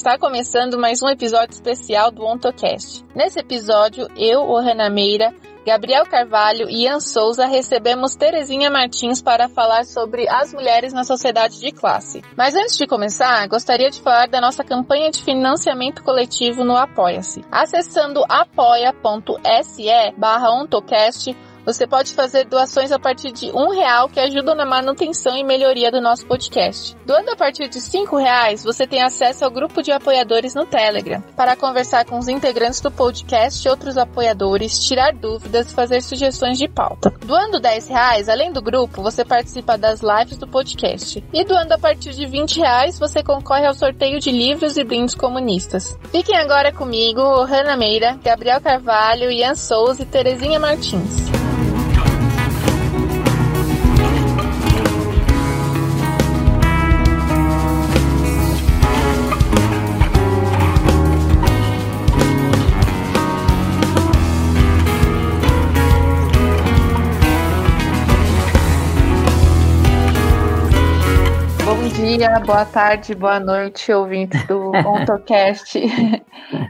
Está começando mais um episódio especial do OntoCast. Nesse episódio, eu, Ohana Meira, Gabriel Carvalho e Ian Souza recebemos Terezinha Martins para falar sobre as mulheres na sociedade de classe. Mas antes de começar, gostaria de falar da nossa campanha de financiamento coletivo no Apoia-se. Acessando apoia.se barra você pode fazer doações a partir de um real que ajudam na manutenção e melhoria do nosso podcast. Doando a partir de cinco reais, você tem acesso ao grupo de apoiadores no Telegram para conversar com os integrantes do podcast e outros apoiadores, tirar dúvidas fazer sugestões de pauta. Doando dez reais, além do grupo, você participa das lives do podcast. E doando a partir de vinte reais, você concorre ao sorteio de livros e brindes comunistas. Fiquem agora comigo, Hanna Meira, Gabriel Carvalho, Ian Souza e Terezinha Martins. Dia, boa tarde, boa noite, ouvintes do OntoCast.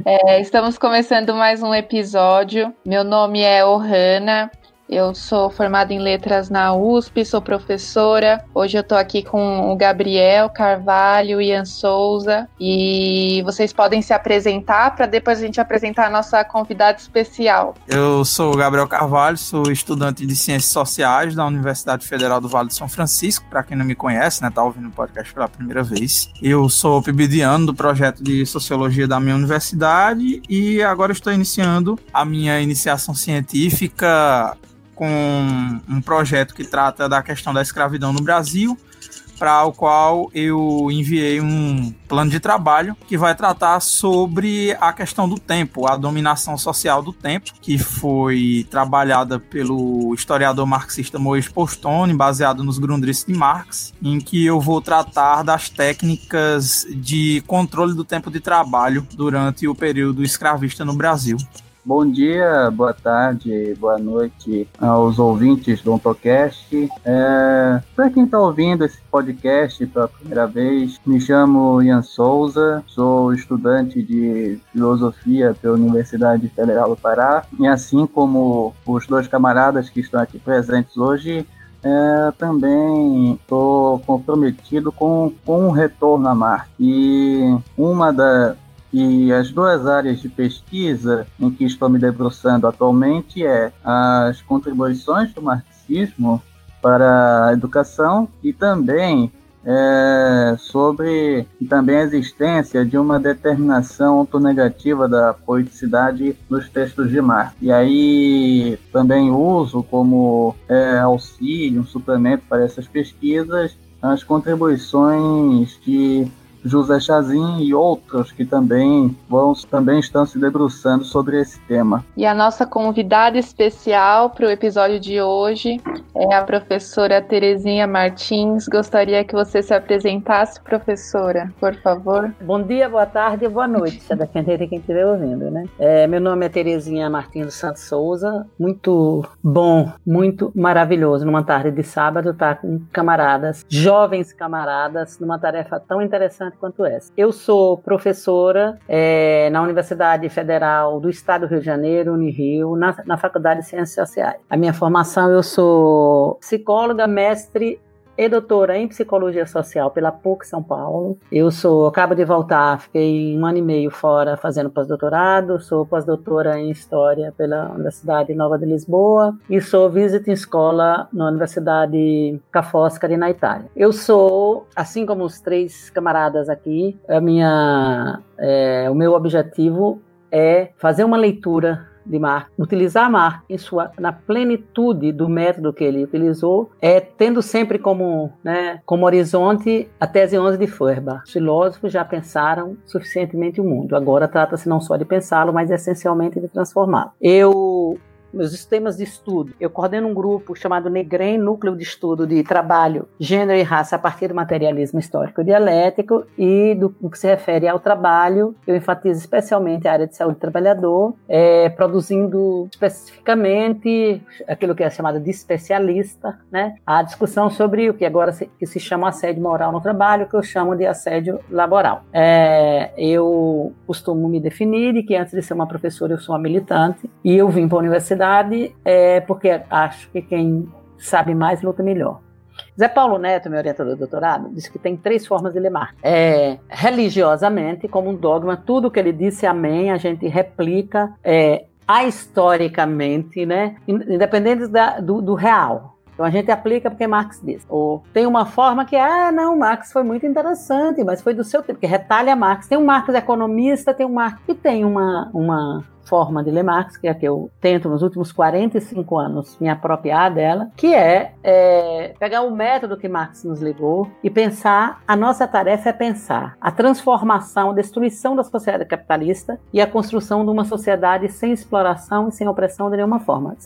é, estamos começando mais um episódio. Meu nome é Ohana, eu sou formada em letras na USP, sou professora. Hoje eu tô aqui com o Gabriel Carvalho, Ian Souza e vocês podem se apresentar para depois a gente apresentar a nossa convidada especial. Eu sou o Gabriel Carvalho, sou estudante de Ciências Sociais da Universidade Federal do Vale de São Francisco, para quem não me conhece, né, tá ouvindo o podcast pela primeira vez. Eu sou pibidiano do projeto de Sociologia da minha universidade e agora estou iniciando a minha iniciação científica com um projeto que trata da questão da escravidão no Brasil, para o qual eu enviei um plano de trabalho que vai tratar sobre a questão do tempo, a dominação social do tempo, que foi trabalhada pelo historiador marxista Moisés Postone, baseado nos Grundrisse de Marx, em que eu vou tratar das técnicas de controle do tempo de trabalho durante o período escravista no Brasil. Bom dia, boa tarde, boa noite aos ouvintes do Ontocast. É, Para quem está ouvindo esse podcast pela primeira vez, me chamo Ian Souza, sou estudante de filosofia pela Universidade Federal do Pará e assim como os dois camaradas que estão aqui presentes hoje, é, também estou comprometido com, com um retorno a Marte. E uma da, e as duas áreas de pesquisa em que estou me debruçando atualmente é as contribuições do marxismo para a educação e também é, sobre também a existência de uma determinação autonegativa da poeticidade nos textos de Marx. E aí também uso como é, auxílio, um suplemento para essas pesquisas, as contribuições de José Chazin e outros que também vão também estão se debruçando sobre esse tema. E a nossa convidada especial para o episódio de hoje é a professora Terezinha Martins. Gostaria que você se apresentasse, professora, por favor. Bom dia, boa tarde e boa noite, a depender de quem estiver ouvindo, né? É, meu nome é Terezinha Martins dos Santos Souza. Muito bom, muito maravilhoso numa tarde de sábado estar com camaradas, jovens camaradas, numa tarefa tão interessante importante quanto essa. Eu sou professora é, na Universidade Federal do Estado do Rio de Janeiro, Unirio, na, na Faculdade de Ciências Sociais. A minha formação, eu sou psicóloga, mestre e doutora em psicologia social pela PUC São Paulo. Eu sou, acabo de voltar, fiquei um ano e meio fora fazendo pós-doutorado, sou pós-doutora em história pela Universidade Nova de Lisboa e sou visiting escola na Universidade Ca' Foscari na Itália. Eu sou, assim como os três camaradas aqui, a minha, é, o meu objetivo é fazer uma leitura de Marx, utilizar Marx em sua, na plenitude do método que ele utilizou, é tendo sempre como, né, como horizonte a tese 11 de Feuerbach. Os filósofos já pensaram suficientemente o mundo. Agora trata-se não só de pensá-lo, mas essencialmente de transformá-lo. Eu meus temas de estudo. Eu coordeno um grupo chamado NEGREM, Núcleo de Estudo de Trabalho, Gênero e Raça a partir do materialismo histórico dialético e do, que se refere ao trabalho, eu enfatizo especialmente a área de saúde do trabalhador, é, produzindo especificamente aquilo que é chamado de especialista, né? A discussão sobre o que agora se, que se chama assédio moral no trabalho, que eu chamo de assédio laboral. É, eu costumo me definir de que antes de ser uma professora eu sou uma militante e eu vim para a universidade é, porque acho que quem sabe mais luta melhor. Zé Paulo Neto, meu orientador de doutorado, disse que tem três formas de lemar. É, religiosamente, como um dogma, tudo que ele disse amém, a gente replica é, historicamente, né, independente da, do, do real. Então a gente aplica porque Marx diz. Ou tem uma forma que, ah, não, Marx foi muito interessante, mas foi do seu tempo, que retalha Marx. Tem um Marx economista, tem um Marx que tem uma, uma forma de Lemarx, que é a que eu tento nos últimos 45 anos me apropriar dela, que é, é, pegar o método que Marx nos ligou e pensar, a nossa tarefa é pensar a transformação, a destruição da sociedade capitalista e a construção de uma sociedade sem exploração e sem opressão de nenhuma forma.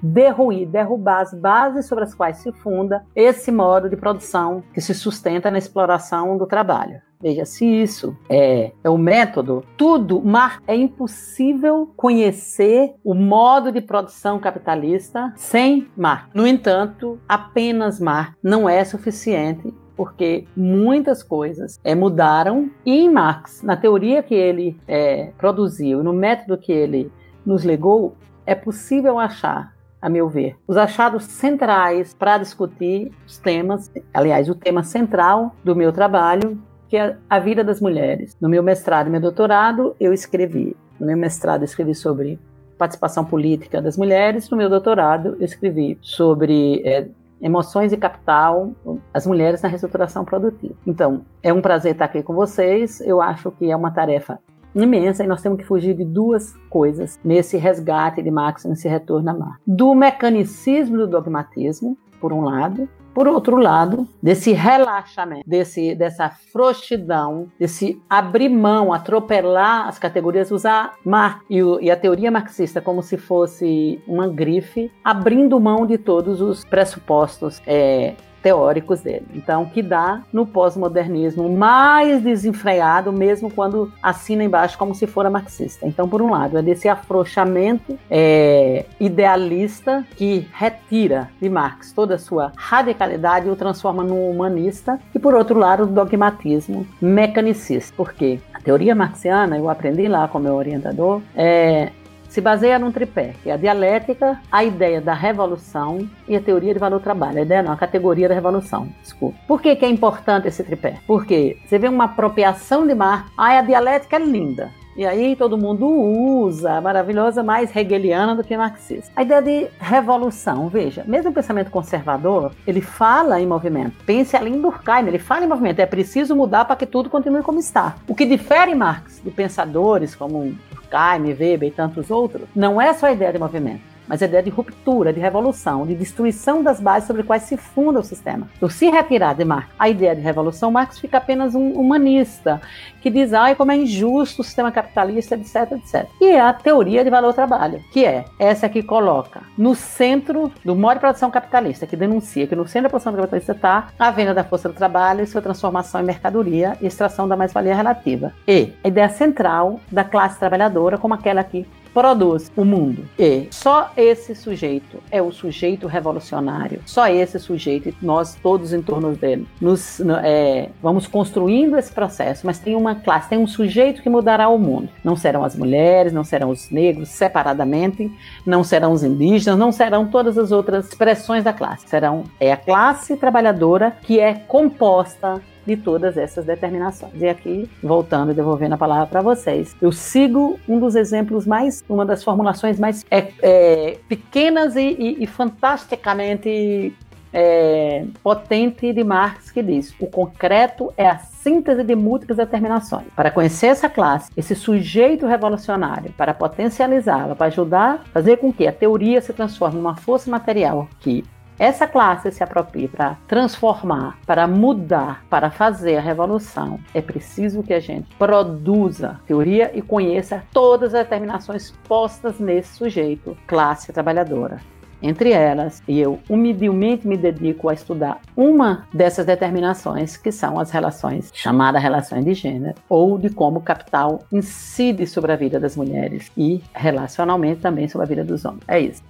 Derruir, derrubar as bases sobre as quais se funda esse modo de produção que se sustenta na exploração do trabalho. Veja, se isso. É, é o método, tudo, mar, é impossível conhecer o modo de produção capitalista sem mar. No entanto, apenas mar não é suficiente porque muitas coisas é, mudaram e em Marx, na teoria que ele é, produziu, no método que ele nos legou, é possível achar a meu ver, os achados centrais para discutir os temas, aliás, o tema central do meu trabalho, que é a vida das mulheres. No meu mestrado e meu doutorado, eu escrevi. No meu mestrado, eu escrevi sobre participação política das mulheres. No meu doutorado, eu escrevi sobre é, emoções e capital, as mulheres na reestruturação produtiva. Então, é um prazer estar aqui com vocês. Eu acho que é uma tarefa imensa e nós temos que fugir de duas coisas nesse resgate de Marx, nesse retorno a Marx. Do mecanicismo do dogmatismo, por um lado, por outro lado, desse relaxamento, desse, dessa frouxidão, desse abrir mão, atropelar as categorias, usar Marx e, e a teoria marxista como se fosse uma grife, abrindo mão de todos os pressupostos é, teóricos dele. Então, que dá no pós-modernismo mais desenfreado, mesmo quando assina embaixo como se fora marxista. Então, por um lado, é desse afrouxamento é, idealista que retira de Marx toda a sua radicalidade e o transforma num humanista, e por outro lado, o dogmatismo mecanicista. Porque a teoria marxiana, eu aprendi lá com meu orientador, é, se baseia num tripé, que é a dialética, a ideia da revolução e a teoria de valor-trabalho. A ideia não, a categoria da revolução, desculpa. Por que, que é importante esse tripé? Porque você vê uma apropriação de mar, ah, a dialética é linda, e aí todo mundo usa, maravilhosa, mais hegeliana do que marxista. A ideia de revolução, veja, mesmo o pensamento conservador, ele fala em movimento. Pense ali em Durkheim, ele fala em movimento. É preciso mudar para que tudo continue como está. O que difere Marx de pensadores como Durkheim, Weber e tantos outros, não é só a ideia de movimento mas a ideia de ruptura, de revolução, de destruição das bases sobre quais se funda o sistema. Então, se retirar de Marx a ideia de revolução, Marx fica apenas um humanista que diz, ai, como é injusto o sistema capitalista, etc, etc. E é a teoria de valor-trabalho, que é essa que coloca no centro do modo de produção capitalista, que denuncia que no centro da produção capitalista está a venda da força do trabalho e sua transformação em mercadoria e extração da mais-valia relativa. E a ideia central da classe trabalhadora como aquela que produz o mundo. E só esse sujeito é o sujeito revolucionário. Só esse sujeito, nós todos em torno dele, nos, é, vamos construindo esse processo. Mas tem uma classe, tem um sujeito que mudará o mundo. Não serão as mulheres, não serão os negros separadamente, não serão os indígenas, não serão todas as outras expressões da classe. Serão é a classe trabalhadora que é composta de todas essas determinações. E aqui, voltando e devolvendo a palavra para vocês, eu sigo um dos exemplos mais, uma das formulações mais é, é, pequenas e, e, e fantasticamente é, potente de Marx que diz: o concreto é a síntese de múltiplas determinações. Para conhecer essa classe, esse sujeito revolucionário, para potencializá-la, para ajudar fazer com que a teoria se transforme numa força material que essa classe se aproprie para transformar, para mudar, para fazer a revolução, é preciso que a gente produza teoria e conheça todas as determinações postas nesse sujeito, classe trabalhadora. Entre elas, eu humildemente me dedico a estudar uma dessas determinações, que são as relações, chamadas relações de gênero, ou de como o capital incide sobre a vida das mulheres e, relacionalmente, também sobre a vida dos homens. É isso.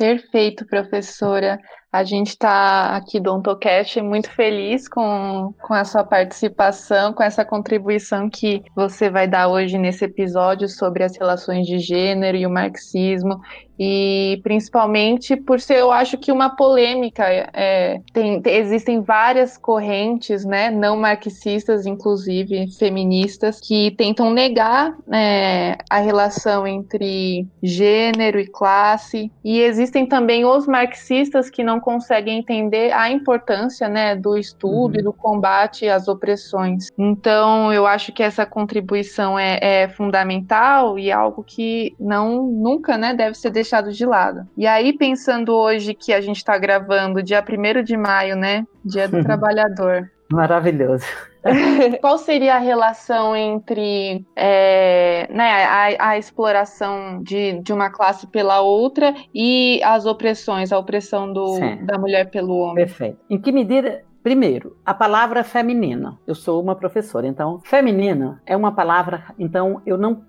Perfeito, professora. A gente está aqui do OntoCast muito feliz com, com a sua participação, com essa contribuição que você vai dar hoje nesse episódio sobre as relações de gênero e o marxismo e principalmente por ser, eu acho que uma polêmica. É, tem, existem várias correntes, né, não marxistas, inclusive feministas, que tentam negar é, a relação entre gênero e classe, e existem também os marxistas que não conseguem entender a importância, né, do estudo uhum. e do combate às opressões. Então, eu acho que essa contribuição é, é fundamental e algo que não nunca, né, deve ser deixado deixado de lado. E aí, pensando hoje que a gente está gravando dia 1 de maio, né? Dia do Trabalhador. Maravilhoso. Qual seria a relação entre é, né, a, a, exploração de, de uma classe pela outra e as opressões, a opressão do, da mulher pelo homem? Perfeito. Em que medida Primeiro, a palavra feminina. Eu sou uma professora, então feminina é uma palavra. Então eu não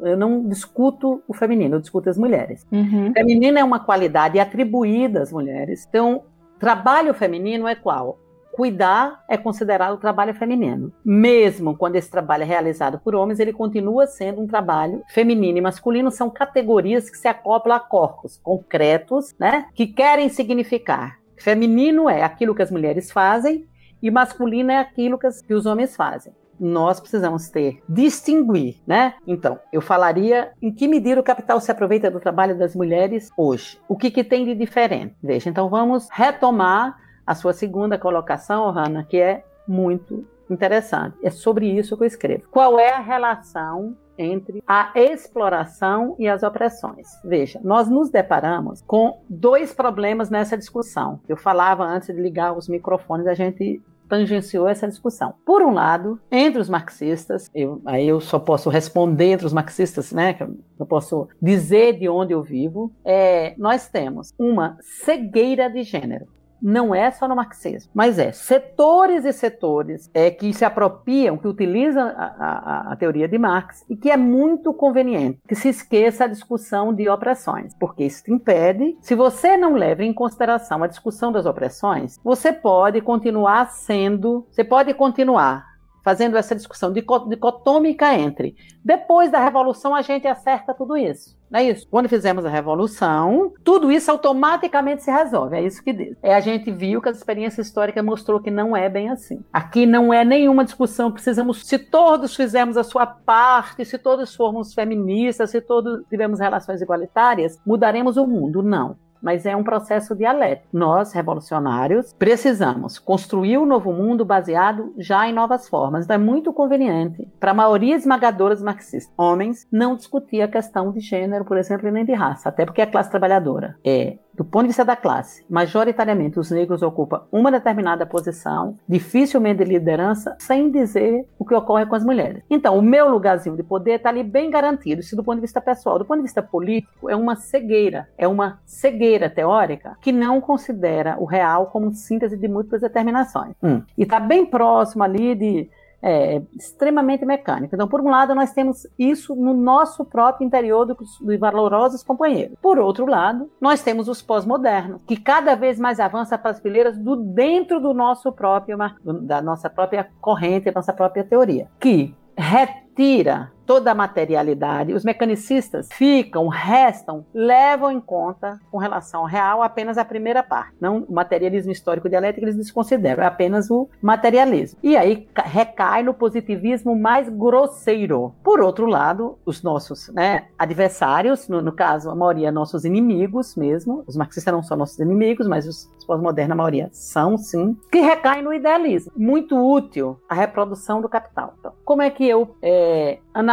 eu não discuto o feminino, eu discuto as mulheres. Uhum. Feminina é uma qualidade atribuída às mulheres. Então trabalho feminino é qual? Cuidar é considerado trabalho feminino. Mesmo quando esse trabalho é realizado por homens, ele continua sendo um trabalho feminino e masculino. São categorias que se acoplam a corpos concretos, né? Que querem significar Feminino é aquilo que as mulheres fazem e masculino é aquilo que, os homens fazem. Nós precisamos ter, distinguir, né? Então, eu falaria em que medida o capital se aproveita do trabalho das mulheres hoje. O que, que tem de diferente? Veja, então vamos retomar a sua segunda colocação, Hanna, que é muito interessante. É sobre isso que eu escrevo. Qual é a relação entre a exploração e as opressões. Veja, nós nos deparamos com dois problemas nessa discussão. Eu falava antes de ligar os microfones, a gente tangenciou essa discussão. Por um lado, entre os marxistas, eu, aí eu só posso responder entre os marxistas, né? Eu posso dizer de onde eu vivo. É, nós temos uma cegueira de gênero não é só no marxismo, mas é setores e setores é, que se apropriam, que utilizam a, a, a, teoria de Marx e que é muito conveniente que se esqueça a discussão de opressões, porque isso impede, se você não leva em consideração a discussão das opressões, você pode continuar sendo, você pode continuar fazendo essa discussão dicotômica entre depois da revolução a gente acerta tudo isso. Não é isso? Quando fizemos a revolução, tudo isso automaticamente se resolve. É isso que diz. É a gente viu que a experiência histórica mostrou que não é bem assim. Aqui não é nenhuma discussão. Precisamos, se todos fizermos a sua parte, se todos formos feministas, se todos tivermos relações igualitárias, mudaremos o mundo. Não mas é um processo dialético. Nós, revolucionários, precisamos construir o um novo mundo baseado já em novas formas. Então é muito conveniente para a maioria esmagadora dos marxistas, homens, não discutir a questão de gênero, por exemplo, nem de raça, até porque a classe trabalhadora é do ponto de vista da classe, majoritariamente os negros ocupam uma determinada posição, dificilmente de liderança, sem dizer o que ocorre com as mulheres. Então, o meu lugarzinho de poder está ali bem garantido, isso do ponto de vista pessoal. Do ponto de vista político, é uma cegueira, é uma cegueira teórica que não considera o real como síntese de múltiplas determinações. Hum. E está bem próximo ali de é, extremamente mecânica. Então, por um lado, nós temos isso no nosso próprio interior dos, dos valorosos companheiros. Por outro lado, nós temos os pós-modernos, que cada vez mais avança para as fileiras do dentro do nosso próprio, da nossa própria corrente, da nossa própria teoria, que retira toda a materialidade, os mecanicistas ficam, restam, levam em conta, com relação ao real, apenas a primeira parte. Não o materialismo histórico dialético, eles desconsideram, é apenas o materialismo. E aí recai no positivismo mais grosseiro. Por outro lado, os nossos né, adversários, no, no caso, a maioria nossos inimigos mesmo, os marxistas não são nossos inimigos, mas os, os pós-modernos, a maioria são sim, que recaem no idealismo. Muito útil a reprodução do capital. Então, como é que eu é, analiso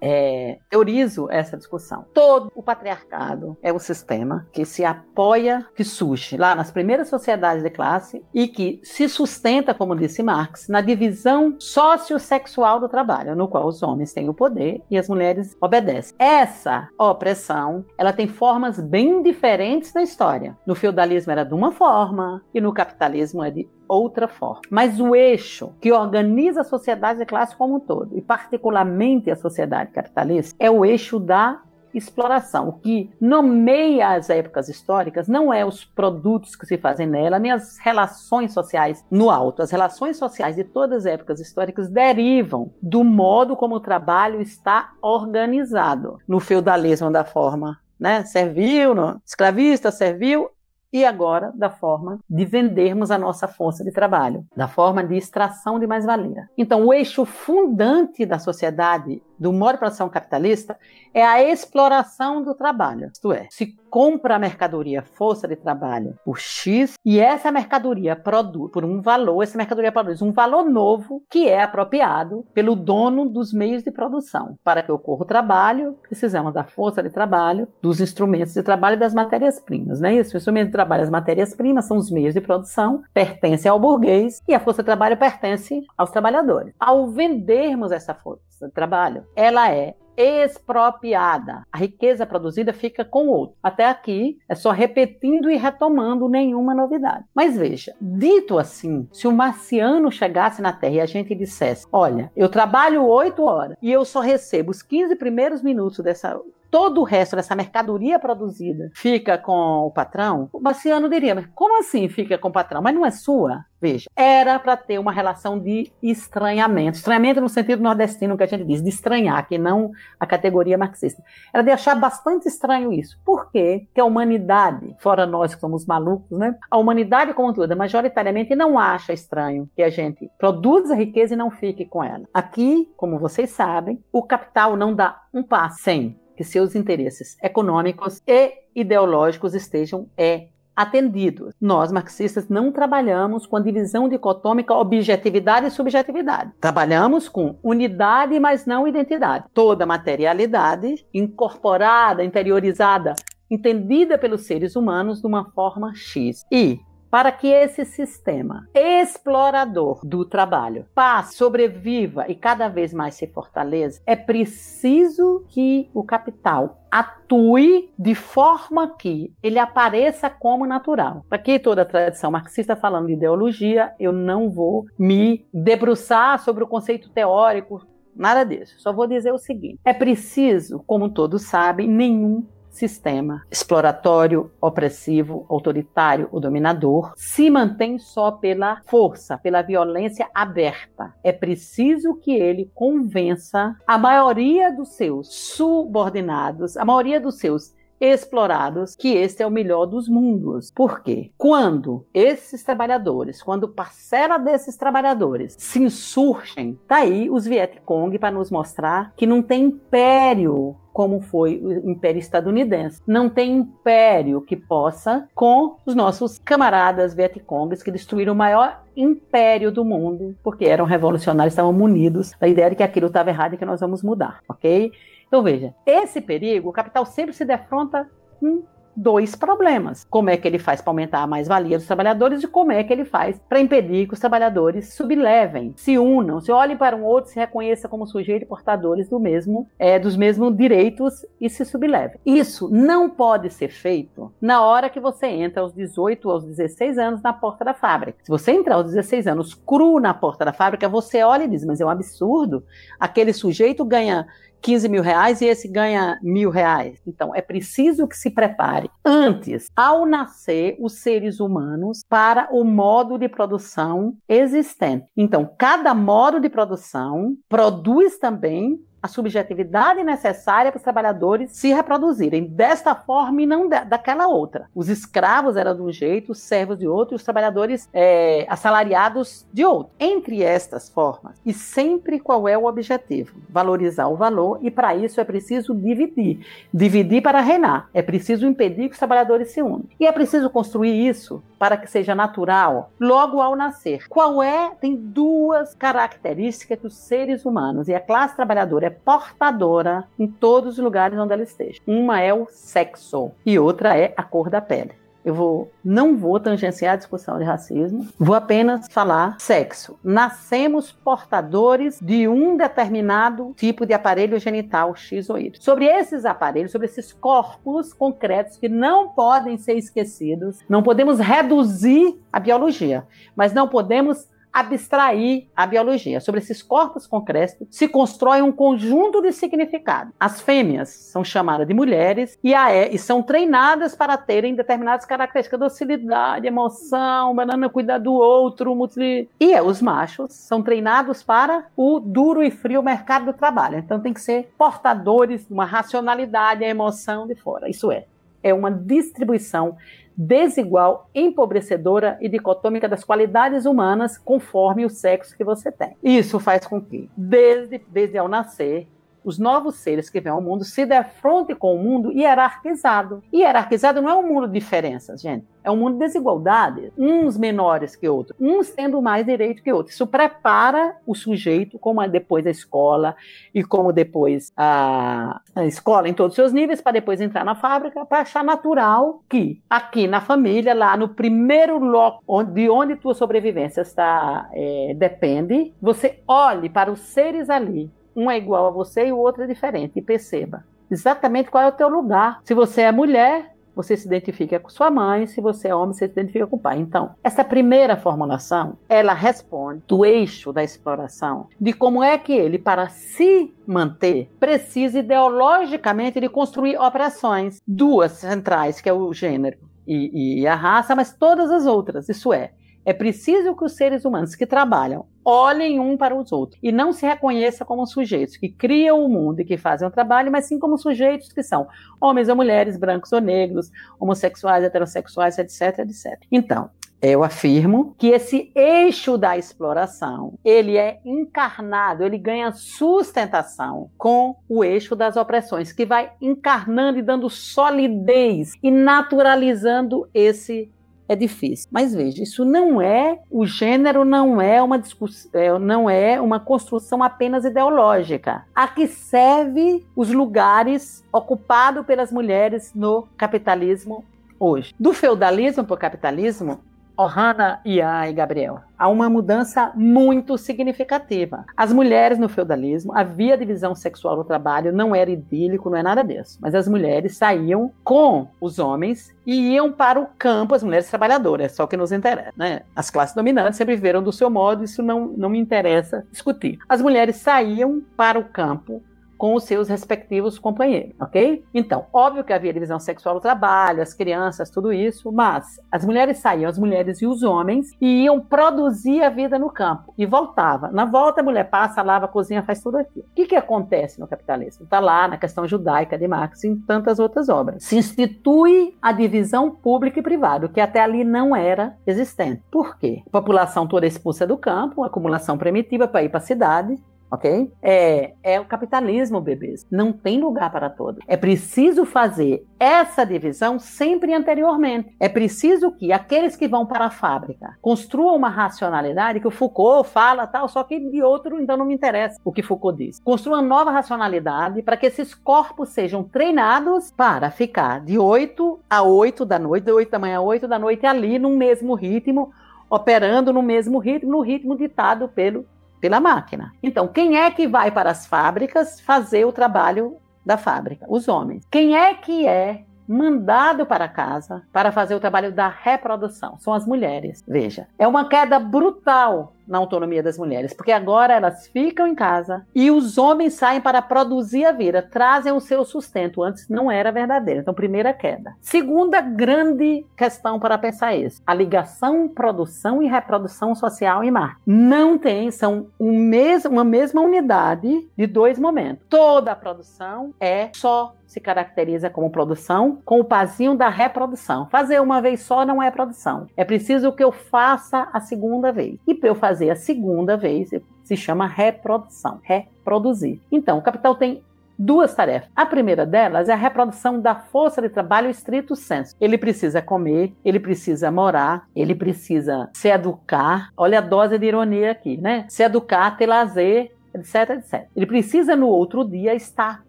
é, teorizo essa discussão. Todo o patriarcado é o sistema que se apoia, que surge lá nas primeiras sociedades de classe e que se sustenta, como disse Marx, na divisão sociossexual do trabalho, no qual os homens têm o poder e as mulheres obedecem. Essa opressão, ela tem formas bem diferentes na história. No feudalismo era de uma forma e no capitalismo é de outra forma. Mas o eixo que organiza a sociedade de classe como um todo, e particularmente a sociedade capitalista, é o eixo da exploração. O que nomeia as épocas históricas não é os produtos que se fazem nela, nem as relações sociais no alto. As relações sociais de todas as épocas históricas derivam do modo como o trabalho está organizado. No feudalismo da forma né, servil, no escravista, servil, e agora da forma de vendermos a nossa força de trabalho, da forma de extração de mais-valia. Então, o eixo fundante da sociedade do modo de produção capitalista é a exploração do trabalho. Isto é, se compra a mercadoria, força de trabalho, por X, e essa mercadoria produz por um valor, essa mercadoria produz um valor novo que é apropriado pelo dono dos meios de produção. Para que ocorra o trabalho, precisamos da força de trabalho, dos instrumentos de trabalho e das matérias-primas. Né? Os instrumentos de trabalho e as matérias-primas são os meios de produção, pertencem ao burguês e a força de trabalho pertence aos trabalhadores. Ao vendermos essa força de trabalho, ela é expropriada. A riqueza produzida fica com o outro. Até aqui é só repetindo e retomando nenhuma novidade. Mas veja, dito assim, se o marciano chegasse na Terra e a gente dissesse: Olha, eu trabalho oito horas e eu só recebo os 15 primeiros minutos dessa todo o resto dessa mercadoria produzida fica com o patrão, o Baciano diria, mas como assim fica com o patrão? Mas não é sua? Veja, era para ter uma relação de estranhamento. Estranhamento no sentido nordestino que a gente diz, de estranhar, que não a categoria marxista. Era de achar bastante estranho isso. Por quê? Que a humanidade, fora nós que somos malucos, né? A humanidade como toda, majoritariamente não acha estranho que a gente produza riqueza e não fique com ela. Aqui, como vocês sabem, o capital não dá um passo sem que seus interesses econômicos e ideológicos estejam é, atendidos. Nós, marxistas, não trabalhamos com a divisão dicotômica objetividade e subjetividade. Trabalhamos com unidade, mas não identidade. Toda materialidade incorporada, interiorizada, entendida pelos seres humanos de uma forma X. E para que esse sistema explorador do trabalho passe, sobreviva e cada vez mais se fortaleça, é preciso que o capital atue de forma que ele apareça como natural. Aqui toda a tradição marxista falando de ideologia, eu não vou me debruçar sobre o conceito teórico Nada disso. Só vou dizer o seguinte: é preciso, como todos sabem, nenhum sistema exploratório, opressivo, autoritário ou dominador se mantém só pela força, pela violência aberta. É preciso que ele convença a maioria dos seus subordinados, a maioria dos seus explorados, que este é o melhor dos mundos. Por quê? Quando esses trabalhadores, quando parcela desses trabalhadores se insurgem, tá aí os Vietcong para nos mostrar que não tem império como foi o Império Estadunidense. Não tem império que possa com os nossos camaradas Vietcongs que destruíram o maior império do mundo, porque eram revolucionários, estavam munidos da ideia de que aquilo estava errado e que nós vamos mudar, ok? Então veja, esse perigo, o capital sempre se defronta com dois problemas. Como é que ele faz para aumentar a mais-valia dos trabalhadores e como é que ele faz para impedir que os trabalhadores sublevem, se unam, se olhem para um outro, se reconheçam como sujeitos portadores do mesmo, é, dos mesmos direitos e se sublevem. Isso não pode ser feito na hora que você entra aos 18 ou aos 16 anos na porta da fábrica. Se você entrar aos 16 anos cru na porta da fábrica, você olha e diz, mas é um absurdo. Aquele sujeito ganha 15 mil reais e esse ganha mil reais. Então, é preciso que se prepare antes, ao nascer, os seres humanos para o modo de produção existente. Então, cada modo de produção produz também a subjetividade necessária para os trabalhadores se reproduzirem desta forma e não daquela outra. Os escravos eram de um jeito, os servos de outro, e os trabalhadores é, assalariados de outro. Entre estas formas, e sempre qual é o objetivo? Valorizar o valor, e para isso é preciso dividir. Dividir para reinar. É preciso impedir que os trabalhadores se unam. E é preciso construir isso para que seja natural logo ao nascer. Qual é? Tem duas características que os seres humanos e a classe trabalhadora é portadora em todos os lugares onde ela esteja. Uma é o sexo e outra é a cor da pele. Eu vou, não vou tangenciar a discussão de racismo, vou apenas falar sexo. Nascemos portadores de um determinado tipo de aparelho genital X ou Y. Sobre esses aparelhos, sobre esses corpos concretos que não podem ser esquecidos, não podemos reduzir a biologia, mas não podemos abstrair a biologia. Sobre esses corpos concretos se constrói um conjunto de significados. As fêmeas são chamadas de mulheres e, e são treinadas para terem determinadas características, docilidade, emoção, banana cuidar do outro, multi... e é, os machos são treinados para o duro e frio mercado do trabalho. Então tem que ser portadores de uma racionalidade, a emoção de fora. Isso é, é uma distribuição desigual, empobrecedora e dicotômica das qualidades humanas conforme o sexo que você tem. Isso faz com que, desde, desde ao nascer, os novos seres que vêm ao mundo se defrontem com o mundo hierarquizado. E hierarquizado não é um mundo de diferenças, gente. É um mundo de desigualdade, uns menores que outros, uns tendo mais direito que outros. Isso prepara o sujeito, como depois a escola e como depois a, a escola em todos os seus níveis, para depois entrar na fábrica, para achar natural que aqui na família, lá no primeiro local de onde tua sobrevivência está é, depende, você olhe para os seres ali um é igual a você e o outro é diferente. E perceba exatamente qual é o teu lugar. Se você é mulher, você se identifica com sua mãe, se você é homem, você se identifica com o pai. Então, essa primeira formulação, ela responde do eixo da exploração, de como é que ele, para se manter, precisa ideologicamente de construir operações, duas centrais, que é o gênero e, e a raça, mas todas as outras. Isso é, é preciso que os seres humanos que trabalham olhem um para os outros e não se reconheçam como sujeitos que criam o mundo e que fazem o trabalho, mas sim como sujeitos que são homens ou mulheres, brancos ou negros, homossexuais, heterossexuais, etc, etc. Então, eu afirmo que esse eixo da exploração, ele é encarnado, ele ganha sustentação com o eixo das opressões, que vai encarnando e dando solidez e naturalizando esse é difícil. Mas veja, isso não é o gênero não é uma discussão, é, não é uma construção apenas ideológica. A que serve os lugares ocupados pelas mulheres no capitalismo hoje. Do feudalismo para o capitalismo, Ohana, Ian e Gabriel. Há uma mudança muito significativa. As mulheres no feudalismo, havia divisão sexual no trabalho, não era idílico, não é nada disso. Mas as mulheres saíam com os homens e iam para o campo, as mulheres trabalhadoras, só que nos interessa. Né? As classes dominantes sempre viveram do seu modo, isso não, não me interessa discutir. As mulheres saíam para o campo com os seus respectivos companheiros, ok? Então, óbvio que havia divisão sexual no trabalho, as crianças, tudo isso, mas as mulheres saíam, as mulheres e os homens, e iam produzir a vida no campo e voltava. Na volta, a mulher passa, lava, cozinha, faz tudo aquilo. O que, que acontece no capitalismo? Está lá na questão judaica de Marx e em tantas outras obras. Se institui a divisão pública e privada, que até ali não era existente. Por quê? A população toda expulsa do campo, acumulação primitiva para ir para a cidade, ok? É, é o capitalismo, bebês. Não tem lugar para todos. É preciso fazer essa divisão sempre anteriormente. É preciso que aqueles que vão para a fábrica construam uma racionalidade que o Foucault fala tal, só que de outro então não me interessa o que Foucault diz. Construa nova racionalidade para que esses corpos sejam treinados para ficar de 8 a 8 da noite, de 8 da manhã a 8 da noite ali no mesmo ritmo, operando no mesmo ritmo, no ritmo ditado pelo pela máquina. Então, quem é que vai para as fábricas fazer o trabalho da fábrica? Os homens. Quem é que é mandado para casa para fazer o trabalho da reprodução? São as mulheres. Veja, é uma queda brutal na autonomia das mulheres, porque agora elas ficam em casa e os homens saem para produzir a vida, trazem o seu sustento. Antes não era verdadeiro. Então, primeira queda. Segunda grande questão para pensar isso: a ligação produção e reprodução social em mar. Não tem, são um mes uma mesma unidade de dois momentos. Toda a produção é só se caracteriza como produção com o pazinho da reprodução. Fazer uma vez só não é produção. É preciso que eu faça a segunda vez. E para eu fazer fazer a segunda vez, se chama reprodução, reproduzir. Então, o capital tem duas tarefas. A primeira delas é a reprodução da força de trabalho estrito senso. Ele precisa comer, ele precisa morar, ele precisa se educar. Olha a dose de ironia aqui, né? Se educar, ter lazer, etc, etc. Ele precisa no outro dia estar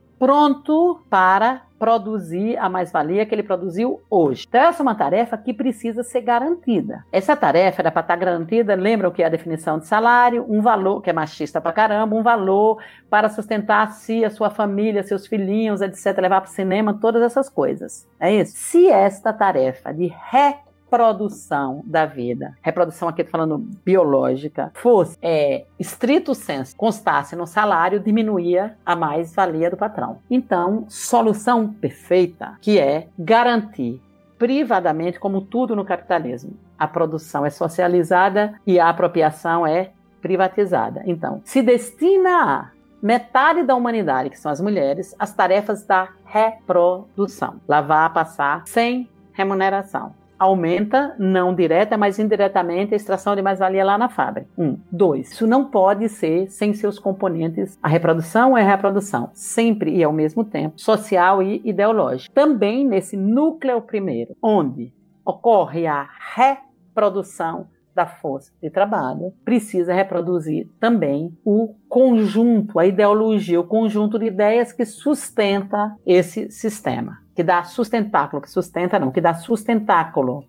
pronto para produzir a mais-valia que ele produziu hoje. Então, essa é uma tarefa que precisa ser garantida. Essa tarefa era para estar garantida, lembram que é a definição de salário, um valor, que é machista pra caramba, um valor para sustentar a si, a sua família, seus filhinhos, etc., levar para o cinema, todas essas coisas. É isso? Se esta tarefa de re reprodução da vida, reprodução aqui falando biológica, fosse é, estrito senso, constasse no salário, diminuía a mais-valia do patrão. Então, solução perfeita, que é garantir privadamente, como tudo no capitalismo, a produção é socializada e a apropriação é privatizada. Então, se destina a metade da humanidade, que são as mulheres, as tarefas da reprodução. Lavar, passar, sem remuneração aumenta, não direta, mas indiretamente, a extração de mais-valia lá na fábrica. Um. Dois. Isso não pode ser sem seus componentes. A reprodução é a reprodução, sempre e ao mesmo tempo, social e ideológico. Também nesse núcleo primeiro, onde ocorre a reprodução da força de trabalho, precisa reproduzir também o conjunto, a ideologia, o conjunto de ideias que sustenta esse sistema que dá sustentáculo, que sustenta não, que dá sustentáculo,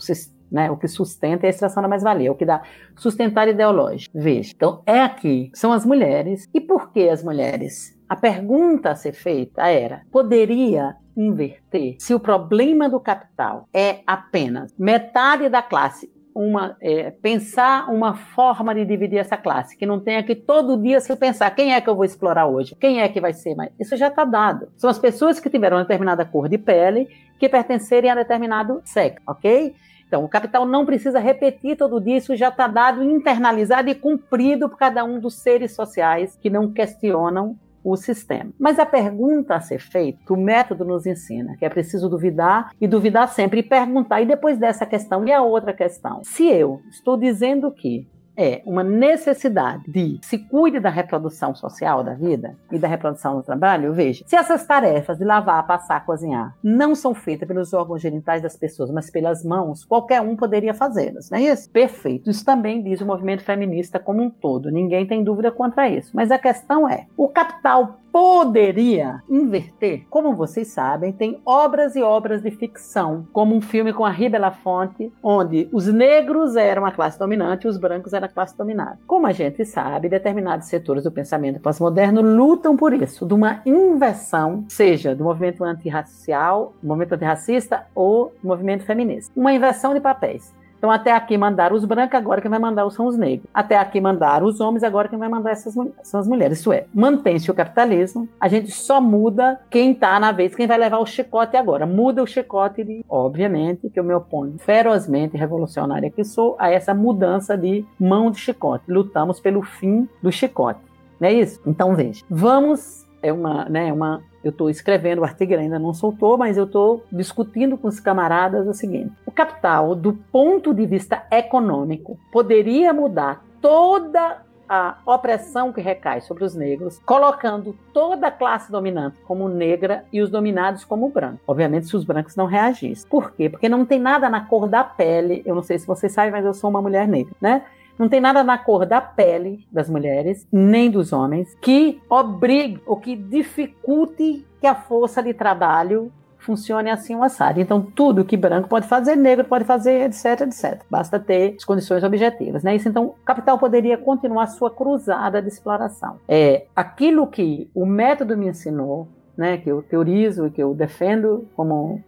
né, o que sustenta é a extração da mais-valia, o que dá sustentar ideológico. Veja, então é aqui, são as mulheres. E por que as mulheres? A pergunta a ser feita era: poderia inverter se o problema do capital é apenas metade da classe uma, é, pensar uma forma de dividir essa classe, que não tenha que todo dia se pensar quem é que eu vou explorar hoje, quem é que vai ser mais. Isso já está dado. São as pessoas que tiveram uma determinada cor de pele que pertencerem a determinado sexo, ok? Então, o capital não precisa repetir todo dia, isso já está dado, internalizado e cumprido por cada um dos seres sociais que não questionam o sistema. Mas a pergunta a ser feita, o método nos ensina que é preciso duvidar e duvidar sempre e perguntar. E depois dessa questão, e a outra questão? Se eu estou dizendo que é uma necessidade de se cuide da reprodução social da vida e da reprodução do trabalho, veja, se essas tarefas de lavar, passar, cozinhar não são feitas pelos órgãos genitais das pessoas, mas pelas mãos, qualquer um poderia fazê-las, não é isso? Perfeito. Isso também diz o movimento feminista como um todo. Ninguém tem dúvida quanto a isso. Mas a questão é, o capital poderia inverter. Como vocês sabem, tem obras e obras de ficção, como um filme com a Ria Belafonte, onde os negros eram a classe dominante e os brancos eram a classe dominada. Como a gente sabe, determinados setores do pensamento pós-moderno lutam por isso, de uma inversão, seja do movimento antirracial, movimento antirracista ou movimento feminista. Uma inversão de papéis. Então, até aqui mandaram os brancos, agora quem vai mandar são os negros. Até aqui mandaram os homens, agora quem vai mandar essas são as mulheres. Isso é, mantém-se o capitalismo, a gente só muda quem está na vez, quem vai levar o chicote agora. Muda o chicote, de, obviamente, que eu me oponho ferozmente, revolucionária que sou, a essa mudança de mão de chicote. Lutamos pelo fim do chicote. Não é isso? Então, veja, vamos é uma, né, uma eu estou escrevendo o artigo, ele ainda não soltou, mas eu estou discutindo com os camaradas o seguinte: o capital, do ponto de vista econômico, poderia mudar toda a opressão que recai sobre os negros, colocando toda a classe dominante como negra e os dominados como branco. Obviamente, se os brancos não reagissem. Por quê? Porque não tem nada na cor da pele. Eu não sei se vocês sabem, mas eu sou uma mulher negra, né? Não tem nada na cor da pele das mulheres, nem dos homens, que obrigue ou que dificulte que a força de trabalho funcione assim o assado. Então, tudo que branco pode fazer, negro pode fazer, etc, etc. Basta ter as condições objetivas, né? Isso, então, o capital poderia continuar sua cruzada de exploração. É aquilo que o método me ensinou, né? Que eu teorizo e que eu defendo como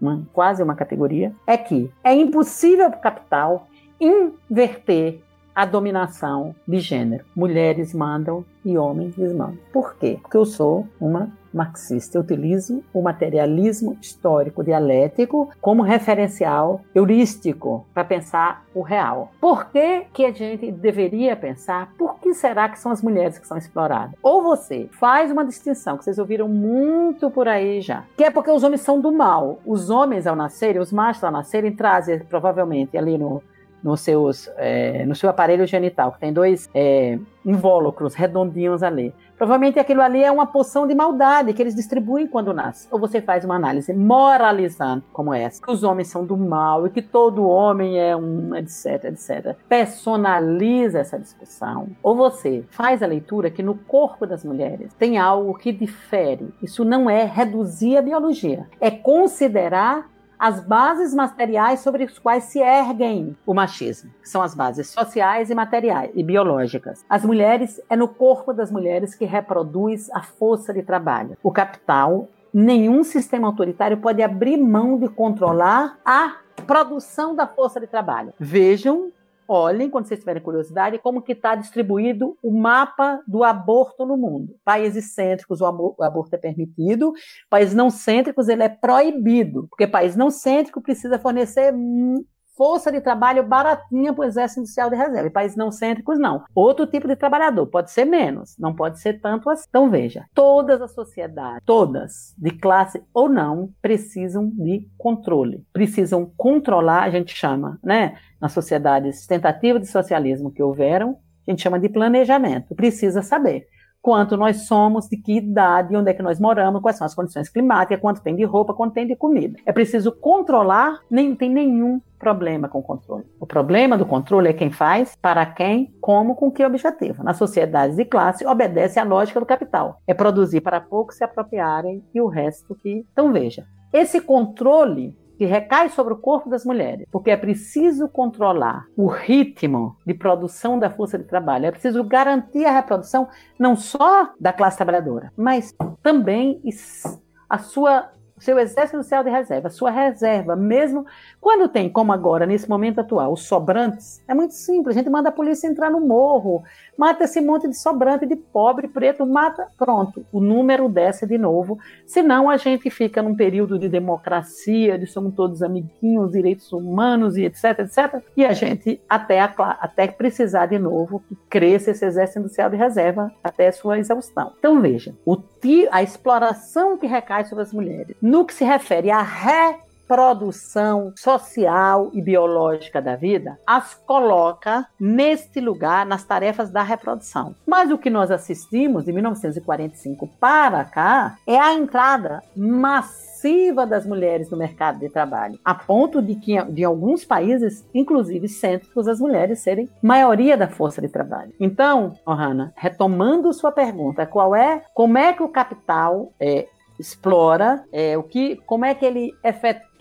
uma, quase uma categoria, é que é impossível para o capital inverter a dominação de gênero. Mulheres mandam e homens desmandam. Por quê? Porque eu sou uma marxista. Eu utilizo o materialismo histórico dialético como referencial heurístico para pensar o real. Por que, que a gente deveria pensar por que será que são as mulheres que são exploradas? Ou você faz uma distinção que vocês ouviram muito por aí já, que é porque os homens são do mal. Os homens ao nascerem, os machos ao nascerem, trazem provavelmente ali no no, seus, é, no seu aparelho genital, que tem dois é, invólucros redondinhos ali. Provavelmente aquilo ali é uma poção de maldade que eles distribuem quando nasce. Ou você faz uma análise moralizando, como essa, que os homens são do mal e que todo homem é um, etc, etc. Personaliza essa discussão. Ou você faz a leitura que no corpo das mulheres tem algo que difere. Isso não é reduzir a biologia, é considerar as bases materiais sobre as quais se erguem o machismo, que são as bases sociais e materiais e biológicas. As mulheres é no corpo das mulheres que reproduz a força de trabalho. O capital, nenhum sistema autoritário pode abrir mão de controlar a produção da força de trabalho. Vejam olhem, quando vocês tiverem curiosidade, como que está distribuído o mapa do aborto no mundo. Países cêntricos, o aborto é permitido. Países não cêntricos, ele é proibido. Porque país não cêntrico precisa fornecer força de trabalho baratinha para o exército industrial de reserva. E países não cêntricos, não. Outro tipo de trabalhador, pode ser menos, não pode ser tanto assim. Então, veja, todas as sociedades, todas, de classe ou não, precisam de controle. Precisam controlar, a gente chama, né, nas sociedades tentativas de socialismo que houveram, a gente chama de planejamento. Precisa saber quanto nós somos, de que idade, onde é que nós moramos, quais são as condições climáticas, quanto tem de roupa, quanto tem de comida. É preciso controlar, nem tem nenhum problema com o controle. O problema do controle é quem faz, para quem, como, com que objetivo. Nas sociedades de classe, obedece à lógica do capital. É produzir para poucos se apropriarem e o resto que. Então veja, esse controle que recai sobre o corpo das mulheres, porque é preciso controlar o ritmo de produção da força de trabalho, é preciso garantir a reprodução não só da classe trabalhadora, mas também a sua seu exército industrial de reserva, sua reserva, mesmo quando tem, como agora, nesse momento atual, os sobrantes, é muito simples, a gente manda a polícia entrar no morro, mata esse monte de sobrante de pobre, preto, mata, pronto, o número desce de novo, senão a gente fica num período de democracia, de somos todos amiguinhos, direitos humanos e etc, etc, e a gente até, até precisar de novo que cresça esse exército industrial de reserva até sua exaustão. Então veja, o, a exploração que recai sobre as mulheres no que se refere à reprodução social e biológica da vida, as coloca neste lugar nas tarefas da reprodução. Mas o que nós assistimos de 1945 para cá é a entrada massiva das mulheres no mercado de trabalho, a ponto de que de alguns países, inclusive cêntricos, as mulheres serem maioria da força de trabalho. Então, Ohana, retomando sua pergunta, qual é, como é que o capital é, explora é, o que, como é que ele efetua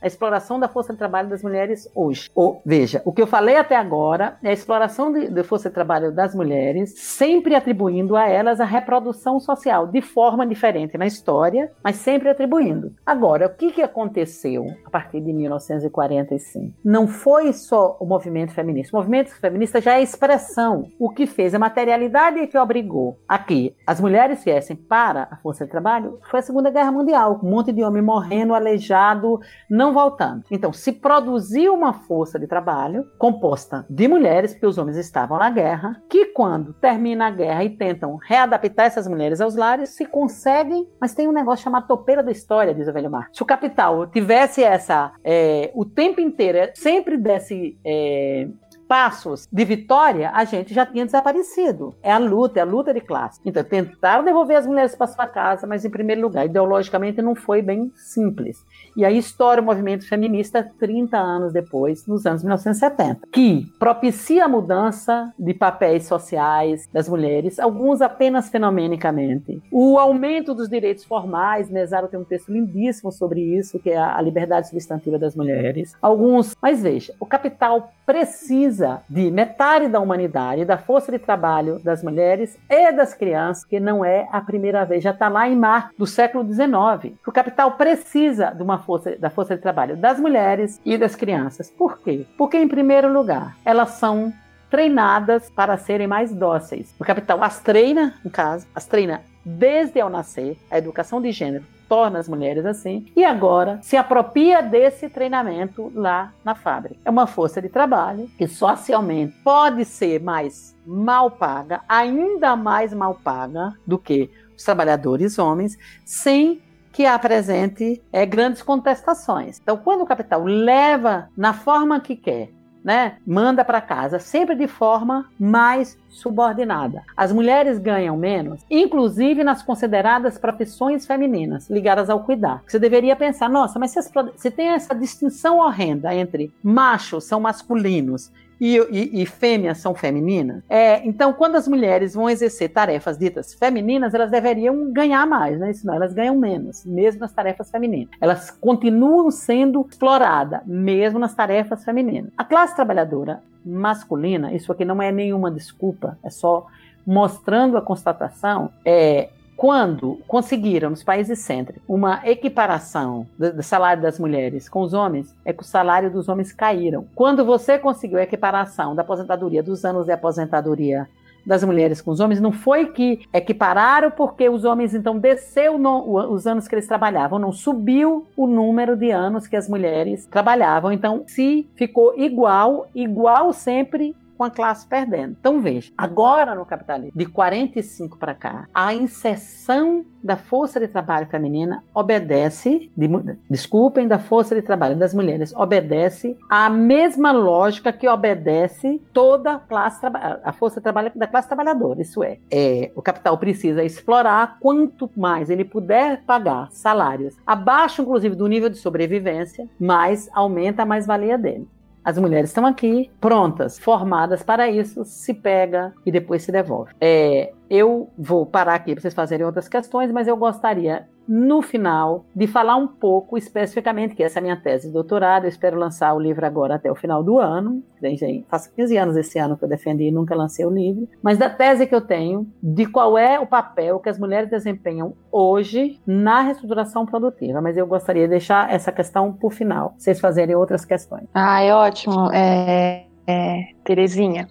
a exploração da força de trabalho das mulheres hoje. Ou, veja, o que eu falei até agora é a exploração de, força de trabalho das mulheres, sempre atribuindo a elas a reprodução social, de forma diferente na história, mas sempre atribuindo. Agora, o que, que aconteceu a partir de 1945? Não foi só o movimento feminista. O movimento feminista já é expressão. O que fez a materialidade que obrigou a que as mulheres viessem para a força de trabalho foi a Segunda Guerra Mundial. Um monte de homem morrendo, aleijado, não não voltando. Então, se produziu uma força de trabalho composta de mulheres, porque os homens estavam na guerra, que quando termina a guerra e tentam readaptar essas mulheres aos lares, se conseguem, mas tem um negócio chamado topeira da história, diz o velho Mar. Se o capital tivesse essa, é, o tempo inteiro, sempre desse é, passos de vitória, a gente já tinha desaparecido. É a luta, é a luta de classe. Então, tentaram devolver as mulheres para sua casa, mas, em primeiro lugar, ideologicamente não foi bem simples. E aí estoura o movimento feminista 30 anos depois, nos anos 1970, que propicia a mudança de papéis sociais das mulheres, alguns apenas fenomenicamente. O aumento dos direitos formais, Mesaro tem um texto lindíssimo sobre isso, que é a liberdade substantiva das mulheres. Alguns, mas veja, o capital precisa de metade da humanidade, da força de trabalho das mulheres e das crianças, que não é a primeira vez, já está lá em mar do século XIX. O capital precisa de uma força, da força de trabalho das mulheres e das crianças. Por quê? Porque, em primeiro lugar, elas são treinadas para serem mais dóceis. O capital as treina, no caso, as treina desde ao nascer, a educação de gênero torna as mulheres assim, e agora se apropria desse treinamento lá na fábrica. É uma força de trabalho que socialmente pode ser mais mal paga, ainda mais mal paga do que os trabalhadores homens, sem que apresente é, grandes contestações. Então, quando o capital leva na forma que quer né, manda para casa, sempre de forma mais subordinada. As mulheres ganham menos, inclusive nas consideradas profissões femininas ligadas ao cuidar. Você deveria pensar, nossa, mas se, as, se tem essa distinção horrenda entre machos são masculinos e, e, e, fêmeas são femininas. É, então, quando as mulheres vão exercer tarefas ditas femininas, elas deveriam ganhar mais, né? Senão elas ganham menos, mesmo nas tarefas femininas. Elas continuam sendo exploradas, mesmo nas tarefas femininas. A classe trabalhadora masculina, isso aqui não é nenhuma desculpa, é só mostrando a constatação, é, quando conseguiram, nos países cêntricos, uma equiparação do, do, salário das mulheres com os homens, é que o salário dos homens caíram. Quando você conseguiu a equiparação da aposentadoria, dos anos de aposentadoria das mulheres com os homens, não foi que equipararam porque os homens então desceu no, os anos que eles trabalhavam, não subiu o número de anos que as mulheres trabalhavam. Então, se ficou igual, igual sempre com a classe perdendo. Então veja, agora no capitalismo, de 45 para cá, a inserção da força de trabalho feminina obedece, de, desculpem, da força de trabalho das mulheres obedece à mesma lógica que obedece toda a classe a força de trabalho da classe trabalhadora. Isso é, é, o capital precisa explorar quanto mais ele puder pagar salários abaixo, inclusive, do nível de sobrevivência, mais aumenta a mais-valia dele. As mulheres estão aqui, prontas, formadas para isso, se pega e depois se devolve. É, eu vou parar aqui para vocês fazerem outras questões, mas eu gostaria, no final, de falar um pouco especificamente, que essa é a minha tese de doutorado. Eu espero lançar o livro agora até o final do ano. Gente, faz 15 anos esse ano que eu defendi e nunca lancei o livro. Mas da tese que eu tenho, de qual é o papel que as mulheres desempenham hoje na reestruturação produtiva. Mas eu gostaria de deixar essa questão o final, vocês fazerem outras questões. Ah, é ótimo. É, é, Terezinha.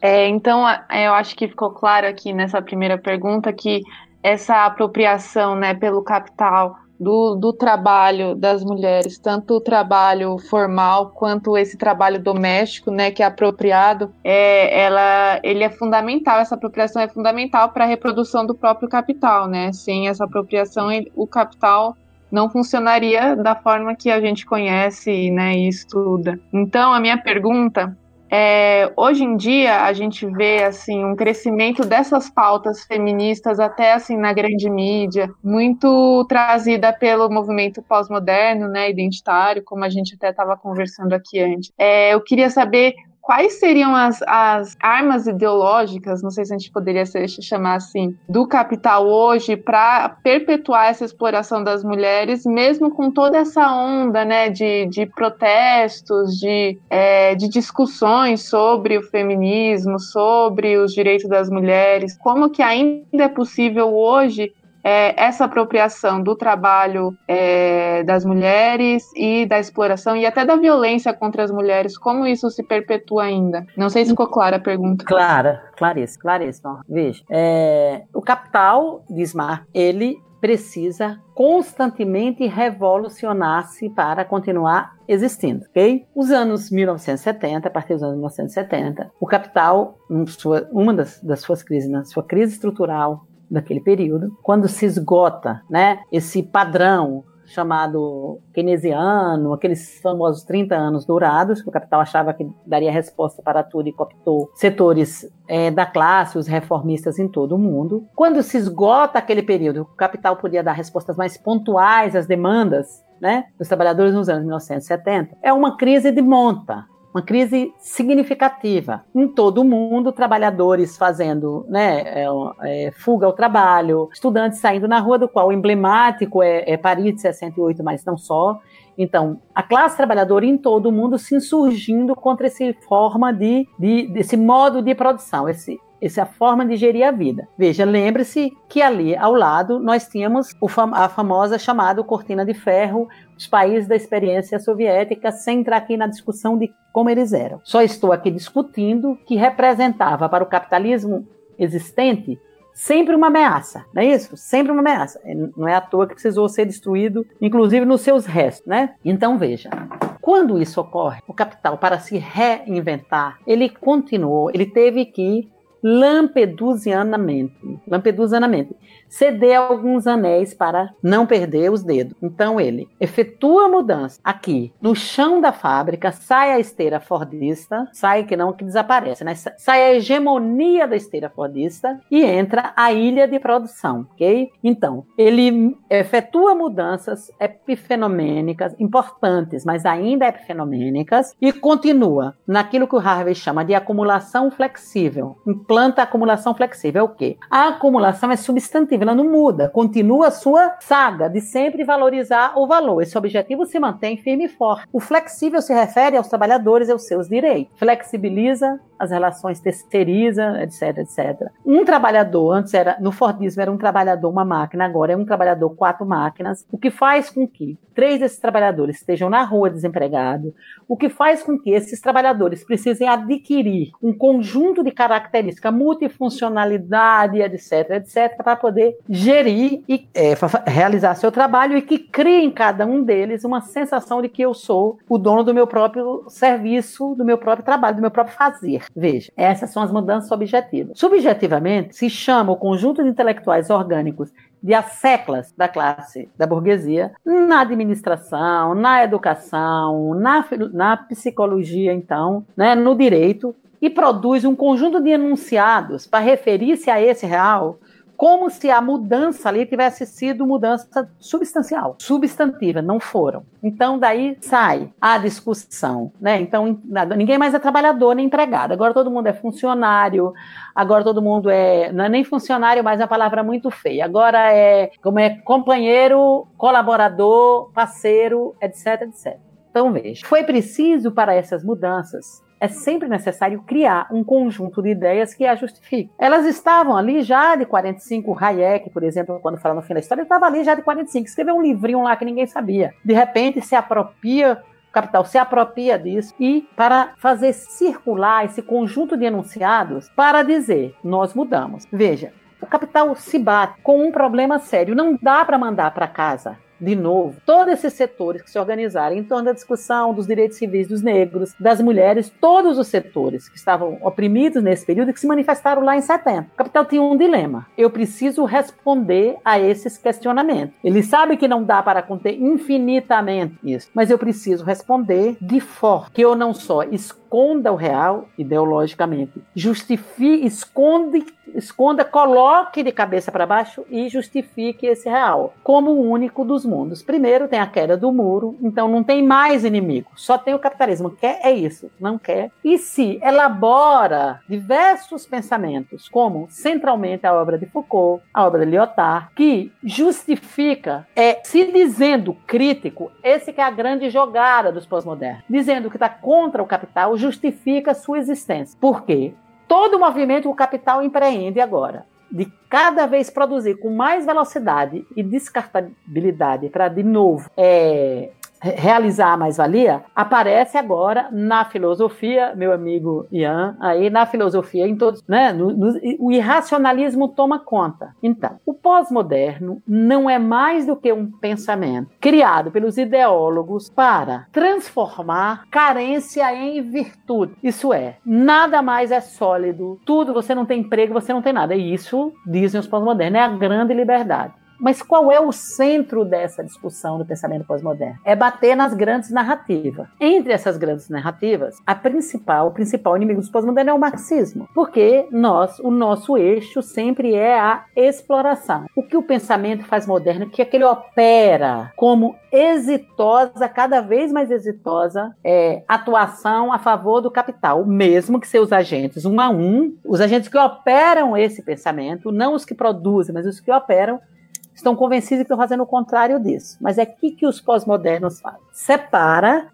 É, então, eu acho que ficou claro aqui nessa primeira pergunta que essa apropriação né, pelo capital do, do trabalho das mulheres, tanto o trabalho formal quanto esse trabalho doméstico, né, que é apropriado, é, ela, ele é fundamental, essa apropriação é fundamental para a reprodução do próprio capital, né? Sem essa apropriação, ele, o capital não funcionaria da forma que a gente conhece né, e estuda. Então, a minha pergunta é, hoje em dia a gente vê assim um crescimento dessas pautas feministas até assim na grande mídia, muito trazida pelo movimento pós-moderno, né, identitário, como a gente até estava conversando aqui antes. É, eu queria saber quais seriam as, as armas ideológicas, não sei se a gente poderia chamar assim, do capital hoje para perpetuar essa exploração das mulheres, mesmo com toda essa onda né, de, de protestos, de, é, de discussões sobre o feminismo, sobre os direitos das mulheres, como que ainda é possível hoje é, essa apropriação do trabalho é, das mulheres e da exploração e até da violência contra as mulheres, como isso se perpetua ainda? Não sei se ficou clara a pergunta. Clara, claríssima, claríssima. Veja, é, o capital, diz ele precisa constantemente revolucionar-se para continuar existindo, ok? Os anos 1970, a partir dos anos 1970, o capital, uma das, das suas crises, na sua crise estrutural, daquele período, quando se esgota né, esse padrão chamado keynesiano, aqueles famosos 30 anos dourados, que o capital achava que daria resposta para tudo e cooptou setores é, da classe, os reformistas em todo o mundo. Quando se esgota aquele período, o capital podia dar respostas mais pontuais às demandas né, dos trabalhadores nos anos 1970, é uma crise de monta uma crise significativa. Em todo o mundo, trabalhadores fazendo né, é, é, fuga ao trabalho, estudantes saindo na rua, do qual o emblemático é, é Paris de 68, mas não só. Então, a classe trabalhadora em todo o mundo se insurgindo contra esse forma de, de desse modo de produção, esse essa é a forma de gerir a vida. Veja, lembre-se que ali ao lado nós tínhamos a famosa chamada cortina de ferro, os países da experiência soviética, sem entrar aqui na discussão de como eles eram. Só estou aqui discutindo que representava para o capitalismo existente sempre uma ameaça, não é isso? Sempre uma ameaça. É, não é à toa que precisou ser destruído, inclusive nos seus restos, né? Então veja, quando isso ocorre, o capital, para se reinventar, ele continuou, ele teve que lampedusianamente. Lampedusianamente ceder alguns anéis para não perder os dedos. Então ele efetua a mudança aqui no chão da fábrica, sai a esteira fordista, sai que não que desaparece, né? Sai a hegemonia da esteira fordista e entra a ilha de produção, ok? Então ele efetua mudanças epifenomênicas importantes, mas ainda epifenomênicas e continua naquilo que o Harvey chama de acumulação flexível. Implanta a acumulação flexível, é o quê? A acumulação é substantiva ela não muda, continua a sua saga de sempre valorizar o valor. Esse objetivo se mantém firme e forte. O flexível se refere aos trabalhadores e aos seus direitos. Flexibiliza as relações, terceiriza, etc, etc. Um trabalhador, antes era, no Fordismo era um trabalhador, uma máquina, agora é um trabalhador, quatro máquinas, o que faz com que três desses trabalhadores estejam na rua desempregados, o que faz com que esses trabalhadores precisem adquirir um conjunto de características, multifuncionalidade, etc, etc, para poder gerir e é, realizar seu trabalho e que crie em cada um deles uma sensação de que eu sou o dono do meu próprio serviço, do meu próprio trabalho, do meu próprio fazer. Veja, essas são as mudanças objetivas. Subjetivamente, se chama o conjunto de intelectuais orgânicos de asseclas da classe da burguesia na administração, na educação, na, na psicologia, então, né, no direito, e produz um conjunto de enunciados para referir-se a esse real como se a mudança ali tivesse sido mudança substancial, substantiva, não foram. Então daí sai a discussão, né? Então ninguém mais é trabalhador nem empregado. Agora todo mundo é funcionário. Agora todo mundo é não é nem funcionário, mas é uma palavra muito feia. Agora é como é companheiro, colaborador, parceiro, etc, etc. Então veja, foi preciso para essas mudanças é sempre necessário criar um conjunto de ideias que a justifiquem. Elas estavam ali já de 45, Hayek, por exemplo, quando fala no fim da história, estava ali já de 45, escreveu um livrinho lá que ninguém sabia. De repente se apropria o capital se apropria disso e para fazer circular esse conjunto de enunciados para dizer nós mudamos. Veja, o capital se bate com um problema sério. Não dá para mandar para casa de novo, todos esses setores que se organizaram em torno da discussão dos direitos civis dos negros, das mulheres, todos os setores que estavam oprimidos nesse período e que se manifestaram lá em setembro. O capital tinha um dilema. Eu preciso responder a esses questionamentos. Ele sabe que não dá para conter infinitamente isso, mas eu preciso responder de forma que eu não só esconda o real ideologicamente, justifique, esconde esconda, coloque de cabeça para baixo e justifique esse real como o único dos mundos. Primeiro tem a queda do muro, então não tem mais inimigo, só tem o capitalismo. Quer é isso, não quer. E se elabora diversos pensamentos, como centralmente a obra de Foucault, a obra de Lyotard, que justifica, é se dizendo crítico, esse que é a grande jogada dos pós-modernos, dizendo que está contra o capital, justifica sua existência. Por quê? todo o movimento o capital empreende agora, de cada vez produzir com mais velocidade e descartabilidade para, de novo, é, realizar a mais-valia aparece agora na filosofia, meu amigo Ian, aí na filosofia, em todos, né? No, no, o irracionalismo toma conta. Então, o pós-moderno não é mais do que um pensamento criado pelos ideólogos para transformar carência em virtude. Isso é, nada mais é sólido, tudo, você não tem emprego, você não tem nada. E isso, dizem os pós-modernos, é a grande liberdade. Mas qual é o centro dessa discussão do pensamento pós-moderno? É bater nas grandes narrativas. Entre essas grandes narrativas, a principal, o principal inimigo dos pós-modernos é o marxismo, porque nós, o nosso eixo sempre é a exploração. O que o pensamento faz moderno, que é que ele opera como exitosa, cada vez mais exitosa, é, atuação a favor do capital, mesmo que seus agentes, um a um, os agentes que operam esse pensamento, não os que produzem, mas os que operam, estão convencidos que estão fazendo o contrário disso. Mas é aqui que os pós-modernos fazem. Separa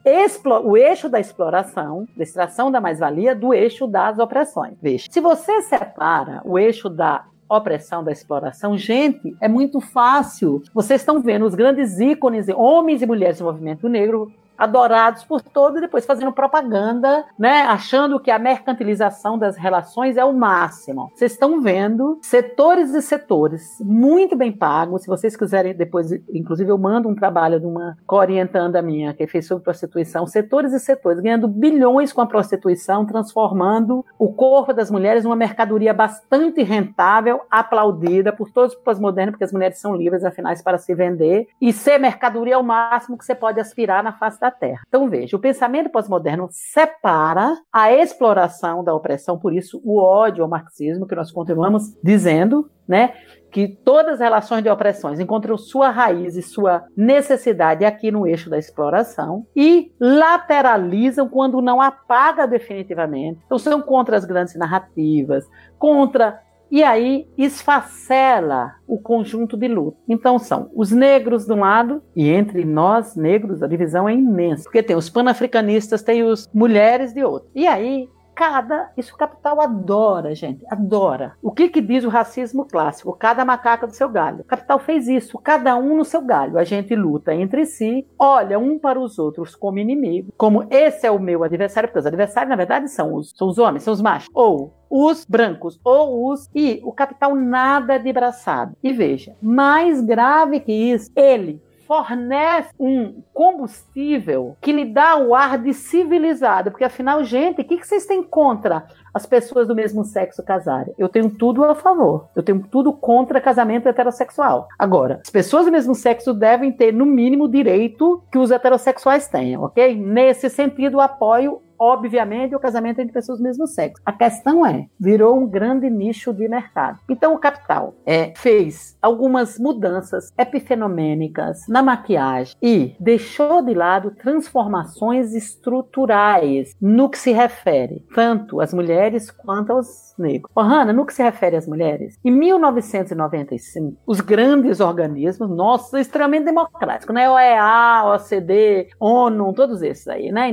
o eixo da exploração, da extração da mais-valia, do eixo das opressões. Veja, se você separa o eixo da opressão da exploração, gente, é muito fácil. Vocês estão vendo os grandes ícones, homens e mulheres do movimento negro, adorados por todos, e depois fazendo propaganda, né? Achando que a mercantilização das relações é o máximo. Vocês estão vendo setores e setores muito bem pagos. Se vocês quiserem, depois, inclusive, eu mando um trabalho de uma orientanda minha que fez sobre prostituição, setores e setores, ganhando bilhões com a prostituição, transformando o corpo das mulheres numa mercadoria bastante rentável, aplaudida por todos os pós-modernos, porque as mulheres são livres, afinal, para se vender, e ser mercadoria é o máximo que você pode aspirar na face da terra. Então, veja, o pensamento pós-moderno separa a exploração da opressão, por isso o ódio ao marxismo, que nós continuamos dizendo, né? que todas as relações de opressões encontram sua raiz e sua necessidade aqui no eixo da exploração e lateralizam quando não apaga definitivamente. Então são contra as grandes narrativas, contra e aí esfacela o conjunto de luta. Então são os negros de um lado, e entre nós negros a divisão é imensa, porque tem os panafricanistas, tem os mulheres de outro. E aí cada. Isso o capital adora, gente, adora. O que, que diz o racismo clássico? Cada macaca do seu galho. O capital fez isso, cada um no seu galho. A gente luta entre si, olha um para os outros como inimigo, como esse é o meu adversário, porque os adversários, na verdade, são os, são os homens, são os machos. Ou os brancos ou os e o capital nada de braçado. E veja, mais grave que isso, ele fornece um combustível que lhe dá o ar de civilizado. Porque afinal, gente, o que, vocês têm contra as pessoas do mesmo sexo casarem? Eu tenho tudo a favor. Eu tenho tudo contra casamento heterossexual. Agora, as pessoas do mesmo sexo devem ter, no mínimo, o direito que os heterossexuais tenham, ok? Nesse sentido, apoio obviamente, o casamento entre pessoas do mesmo sexo. A questão é, virou um grande nicho de mercado. Então, o capital é, fez algumas mudanças epifenomênicas na maquiagem e deixou de lado transformações estruturais no que se refere tanto às mulheres quanto aos negros. Oh, no que se refere às mulheres, em 1995, os grandes organismos, nossos, extremamente democráticos, né? OEA, OCD, ONU, todos esses aí, né?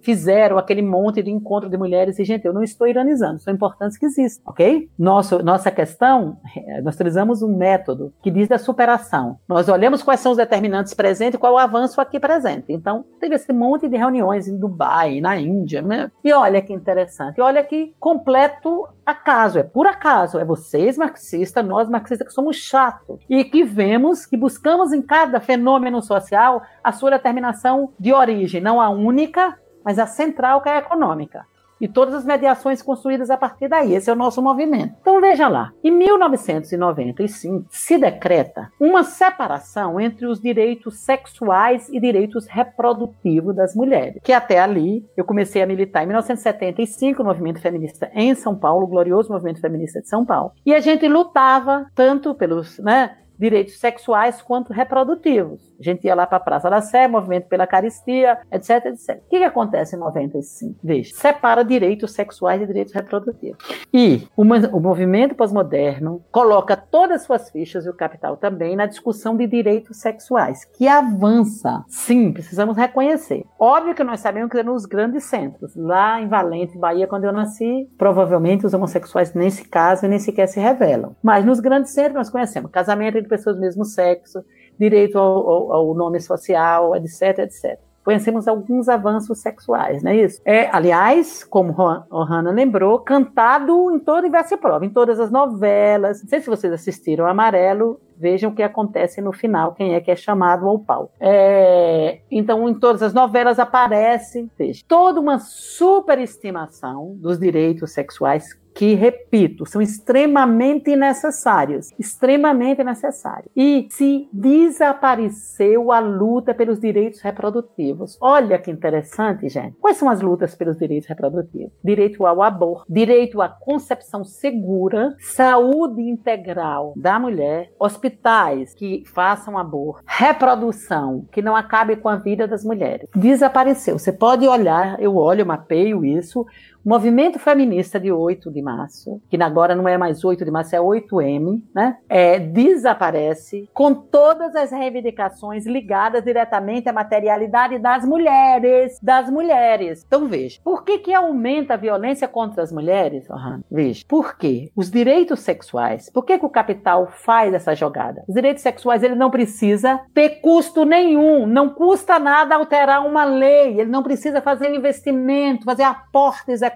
Fizeram aquele monte de encontro de mulheres e, gente, eu não estou ironizando, são importantes que existam, ok? Nosso, nossa questão, eh, nós utilizamos um método que diz da superação. Nós olhamos quais são os determinantes presentes e qual o avanço aqui presente. Então, teve esse monte de reuniões em Dubai, na Índia, né? E olha que interessante, olha que completo acaso, é por acaso, é vocês marxistas, nós marxistas que somos chatos e que vemos, que buscamos em cada fenômeno social a sua determinação de origem, não a única, mas a central que é a econômica. E todas as mediações construídas a partir daí. Esse é o nosso movimento. Então veja lá. Em 1995 se decreta uma separação entre os direitos sexuais e direitos reprodutivos das mulheres. Que até ali eu comecei a militar em 1975 no movimento feminista em São Paulo, o glorioso movimento feminista de São Paulo. E a gente lutava tanto pelos, né, direitos sexuais quanto reprodutivos. A gente ia lá para a Praça da Sé, movimento pela caristia, etc, etc. O que, que acontece em 95? Veja, separa direitos sexuais e direitos reprodutivos. E o, o movimento pós-moderno coloca todas as suas fichas, e o capital também, na discussão de direitos sexuais, que avança. Sim, precisamos reconhecer. Óbvio que nós sabemos que é nos grandes centros. Lá em Valente, Bahia, quando eu nasci, provavelmente os homossexuais nem se casam e nem sequer se revelam. Mas nos grandes centros nós conhecemos casamento entre pessoas do mesmo sexo, direito ao, ao, ao nome social, etc, etc conhecemos alguns avanços sexuais, não é isso? É, aliás, como o Hanna lembrou, cantado em toda a universo prova, em todas as novelas. Não sei se vocês assistiram Amarelo, vejam o que acontece no final, quem é que é chamado ao pau. É, então, em todas as novelas aparece veja, toda uma superestimação dos direitos sexuais que, repito, são extremamente necessários, extremamente necessários. E se desapareceu a luta pelos direitos reprodutivos. Olha que interessante, gente. Quais são as lutas pelos direitos reprodutivos? Direito ao aborto, direito à concepção segura, saúde integral da mulher, hospitais que façam aborto, reprodução que não acabe com a vida das mulheres. Desapareceu. Você pode olhar, eu olho, mapeio isso, O movimento feminista de 8 de março, que agora não é mais 8 de março, é 8M, né? É, desaparece com todas as reivindicações ligadas diretamente à materialidade das mulheres, das mulheres. Então veja, por que que aumenta a violência contra as mulheres? Uhum. Veja, por quê? Os direitos sexuais. Por que que o capital faz essa jogada? Os direitos sexuais ele não precisa ter custo nenhum, não custa nada alterar uma lei, ele não precisa fazer investimento, fazer aportes econômicos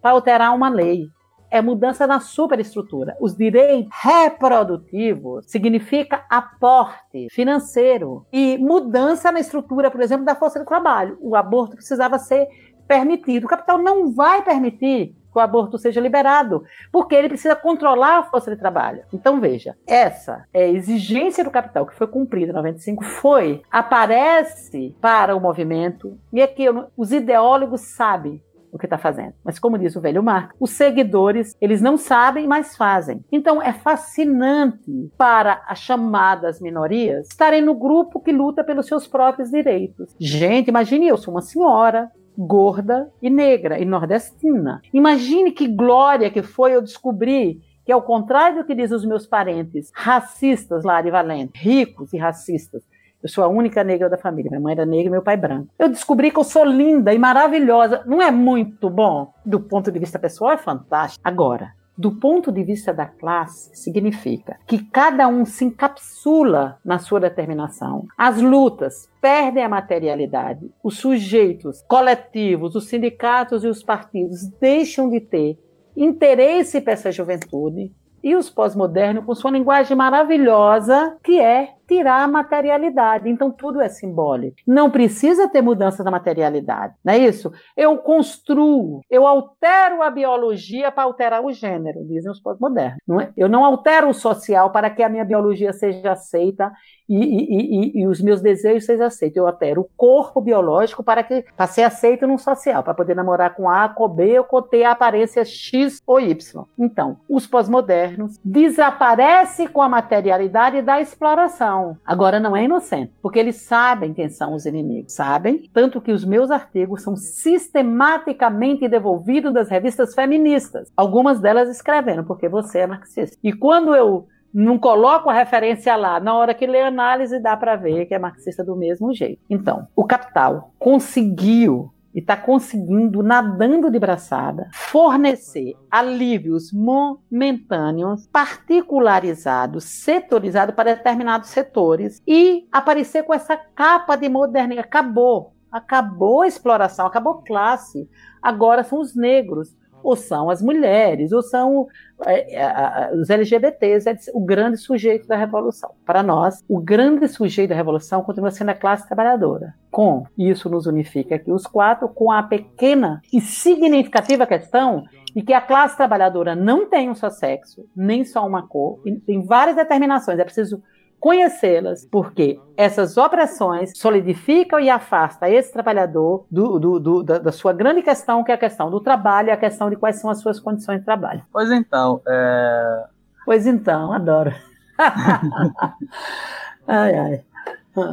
para alterar uma lei é mudança na superestrutura. Os direitos reprodutivos significa aporte financeiro e mudança na estrutura, por exemplo, da força de trabalho. O aborto precisava ser permitido. O capital não vai permitir que o aborto seja liberado, porque ele precisa controlar a força de trabalho. Então veja, essa é exigência do capital que foi cumprida em 95 foi aparece para o movimento e aqui os ideólogos sabem o que está fazendo. Mas como diz o velho Marco, os seguidores, eles não sabem, mas fazem. Então é fascinante para as chamadas minorias estarem no grupo que luta pelos seus próprios direitos. Gente, imagine eu sou uma senhora, gorda e negra e nordestina. Imagine que glória que foi eu descobrir que ao contrário do que dizem os meus parentes racistas lá de Valente, ricos e racistas, eu sou a única negra da família. Minha mãe era negra e meu pai branco. Eu descobri que eu sou linda e maravilhosa. Não é muito bom? Do ponto de vista pessoal, é fantástico. Agora, do ponto de vista da classe, significa que cada um se encapsula na sua determinação. As lutas perdem a materialidade. Os sujeitos coletivos, os sindicatos e os partidos deixam de ter interesse para essa juventude. E os pós-modernos, com sua linguagem maravilhosa, que é tirar a materialidade. Então tudo é simbólico. Não precisa ter mudança da materialidade, não é isso? Eu construo, eu altero a biologia para alterar o gênero, dizem os pós-modernos. É? Eu não altero o social para que a minha biologia seja aceita e, e, e, e, os meus desejos sejam aceitos. Eu altero o corpo biológico para que para ser aceito no social, para poder namorar com A, com B ou com a aparência X ou Y. Então, os pós-modernos desaparecem com a materialidade da exploração Agora não é inocente, porque eles sabem quem são os inimigos, sabem? Tanto que os meus artigos são sistematicamente devolvidos das revistas feministas. Algumas delas escrevendo, porque você é marxista. E quando eu não coloco a referência lá, na hora que lê a análise dá para ver que é marxista do mesmo jeito. Então, o Capital conseguiu e está conseguindo, nadando de braçada, fornecer alívios momentâneos, particularizados, setorizados para determinados setores e aparecer com essa capa de modernidade. Acabou. Acabou a exploração, acabou classe. Agora são os negros ou são as mulheres, ou são é, é, os LGBTs, é o grande sujeito da revolução. Para nós, o grande sujeito da revolução continua sendo a classe trabalhadora. Com isso nos unifica aqui os quatro, com a pequena e significativa questão de que a classe trabalhadora não tem um só sexo, nem só uma cor, tem várias determinações. É preciso conhecê-las, porque essas opressões solidificam e afastam esse trabalhador do, do, do, da, da, sua grande questão, que é a questão do trabalho e a questão de quais são as suas condições de trabalho. Pois então, é... Pois então, adoro. ai, ai.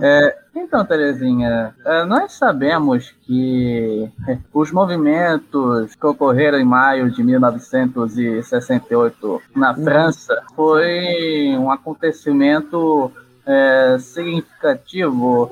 É, então, Terezinha, é, nós sabemos que os movimentos que ocorreram em maio de 1968 na uhum. França foi um acontecimento é, significativo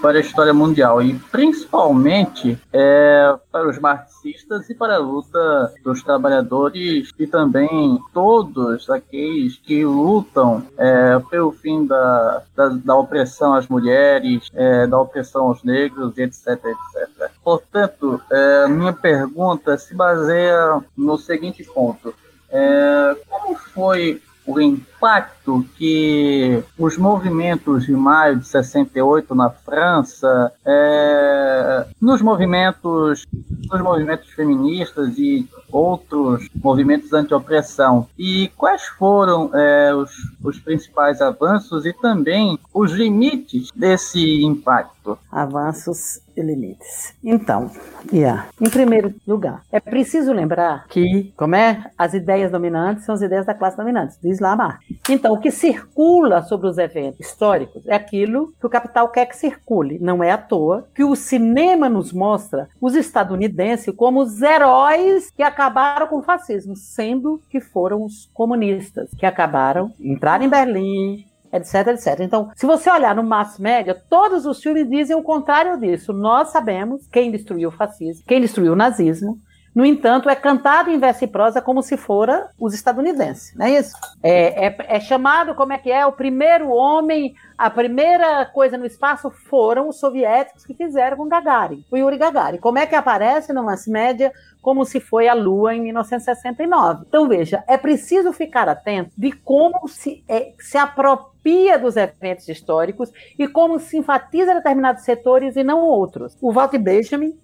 para a história mundial e principalmente é, para os marxistas e para a luta dos trabalhadores e também todos aqueles que lutam é, pelo fim da, da, da, opressão às mulheres, é, da opressão aos negros, etc, etc. Portanto, é, minha pergunta se baseia no seguinte ponto. É, como foi o impacto que os movimentos de maio de 68 na França, é, nos movimentos, nos movimentos feministas e outros movimentos anti-opressão. E quais foram é, os, os principais avanços e também os limites desse impacto? Avanços e limites. Então, yeah. em primeiro lugar, é preciso lembrar que, como é, as ideias dominantes são as ideias da classe dominante, diz lá Marx. Então, o que circula sobre os eventos históricos é aquilo que o capital quer que circule. Não é à toa que o cinema nos mostra os estadunidenses como os heróis que acabaram com o fascismo, sendo que foram os comunistas que acabaram, entraram em Berlim, etc, etc. Então, se você olhar no mass média, todos os filmes dizem o contrário disso. Nós sabemos quem destruiu o fascismo, quem destruiu o nazismo. No entanto, é cantado em verso e prosa como se fora os estadunidenses, não é isso? É, é, é chamado, como é que é, o primeiro homem, a primeira coisa no espaço foram os soviéticos que fizeram com Gagarin, o Yuri Gagarin. Como é que aparece no mass média como se foi a Lua em 1969. Então, veja, é preciso ficar atento de como se, é, se apropria dos eventos históricos e como se enfatiza determinados setores e não outros. O Walter Benjamin,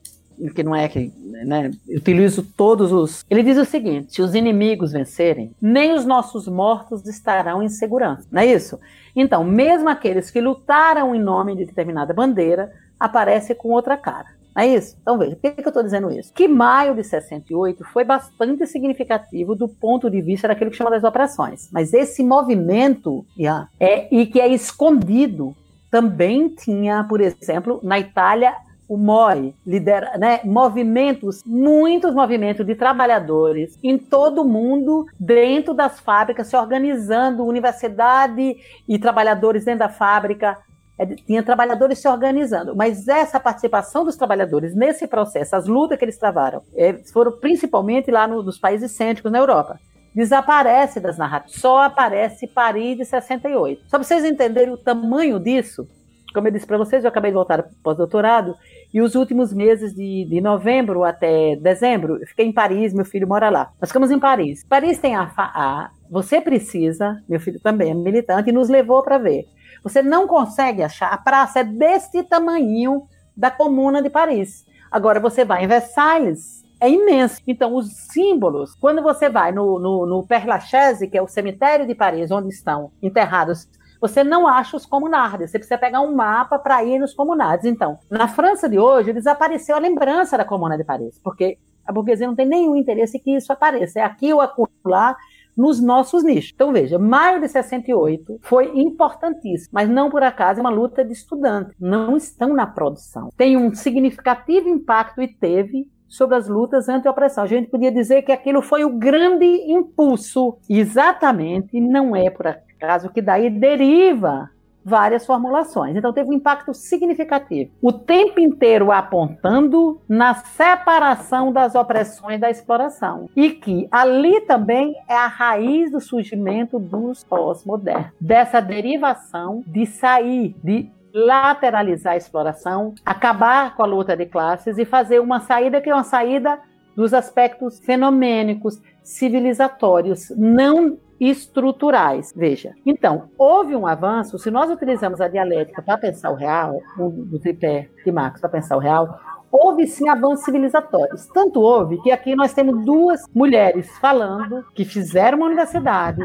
que não é que né, utilizo todos os. Ele diz o seguinte: se os inimigos vencerem, nem os nossos mortos estarão em segurança. Não é isso? Então, mesmo aqueles que lutaram em nome de determinada bandeira, aparecem com outra cara. É isso? Então veja, por que, que eu estou dizendo isso? Que maio de 68 foi bastante significativo do ponto de vista daquilo que chama das operações. Mas esse movimento yeah, é, e que é escondido também tinha, por exemplo, na Itália, o MOI lidera né, movimentos, muitos movimentos de trabalhadores em todo o mundo, dentro das fábricas, se organizando, universidade e trabalhadores dentro da fábrica, é, tinha trabalhadores se organizando, mas essa participação dos trabalhadores nesse processo, as lutas que eles travaram, é, foram principalmente lá no, nos países cêntricos na Europa. Desaparece das narrativas, só aparece Paris de 68. Só para vocês entenderem o tamanho disso, como eu disse para vocês, eu acabei de voltar pós-doutorado, e os últimos meses de, de novembro até dezembro, eu fiquei em Paris, meu filho mora lá. Nós ficamos em Paris. Paris tem a, a Você Precisa, meu filho também é militante, e nos levou para ver você não consegue achar. A praça é desse tamanho da Comuna de Paris. Agora você vai em Versailles, é imenso. Então, os símbolos, quando você vai no, no, no Père Lachaise, que é o cemitério de Paris, onde estão enterrados, você não acha os comunardes. Você precisa pegar um mapa para ir nos comunardes. Então, na França de hoje, desapareceu a lembrança da Comuna de Paris, porque a burguesia não tem nenhum interesse que isso apareça. É aqui ou acolá, nos nossos nichos. Então veja, maio de 68 foi importantíssimo, mas não por acaso é uma luta de estudantes, não estão na produção. Tem um significativo impacto e teve sobre as lutas anti-opressão. A gente podia dizer que aquilo foi o grande impulso. Exatamente, não é por acaso que daí deriva várias formulações. Então teve um impacto significativo. O tempo inteiro apontando na separação das opressões da exploração. E que ali também é a raiz do surgimento dos pós-modernos. Dessa derivação de sair, de lateralizar a exploração, acabar com a luta de classes e fazer uma saída que é uma saída dos aspectos fenomênicos, civilizatórios, não estruturais. Veja, então, houve um avanço, se nós utilizamos a dialética para pensar o real, do tripé de Marx para pensar o real, houve sim avanços civilizatórios. Tanto houve que aqui nós temos duas mulheres falando que fizeram uma universidade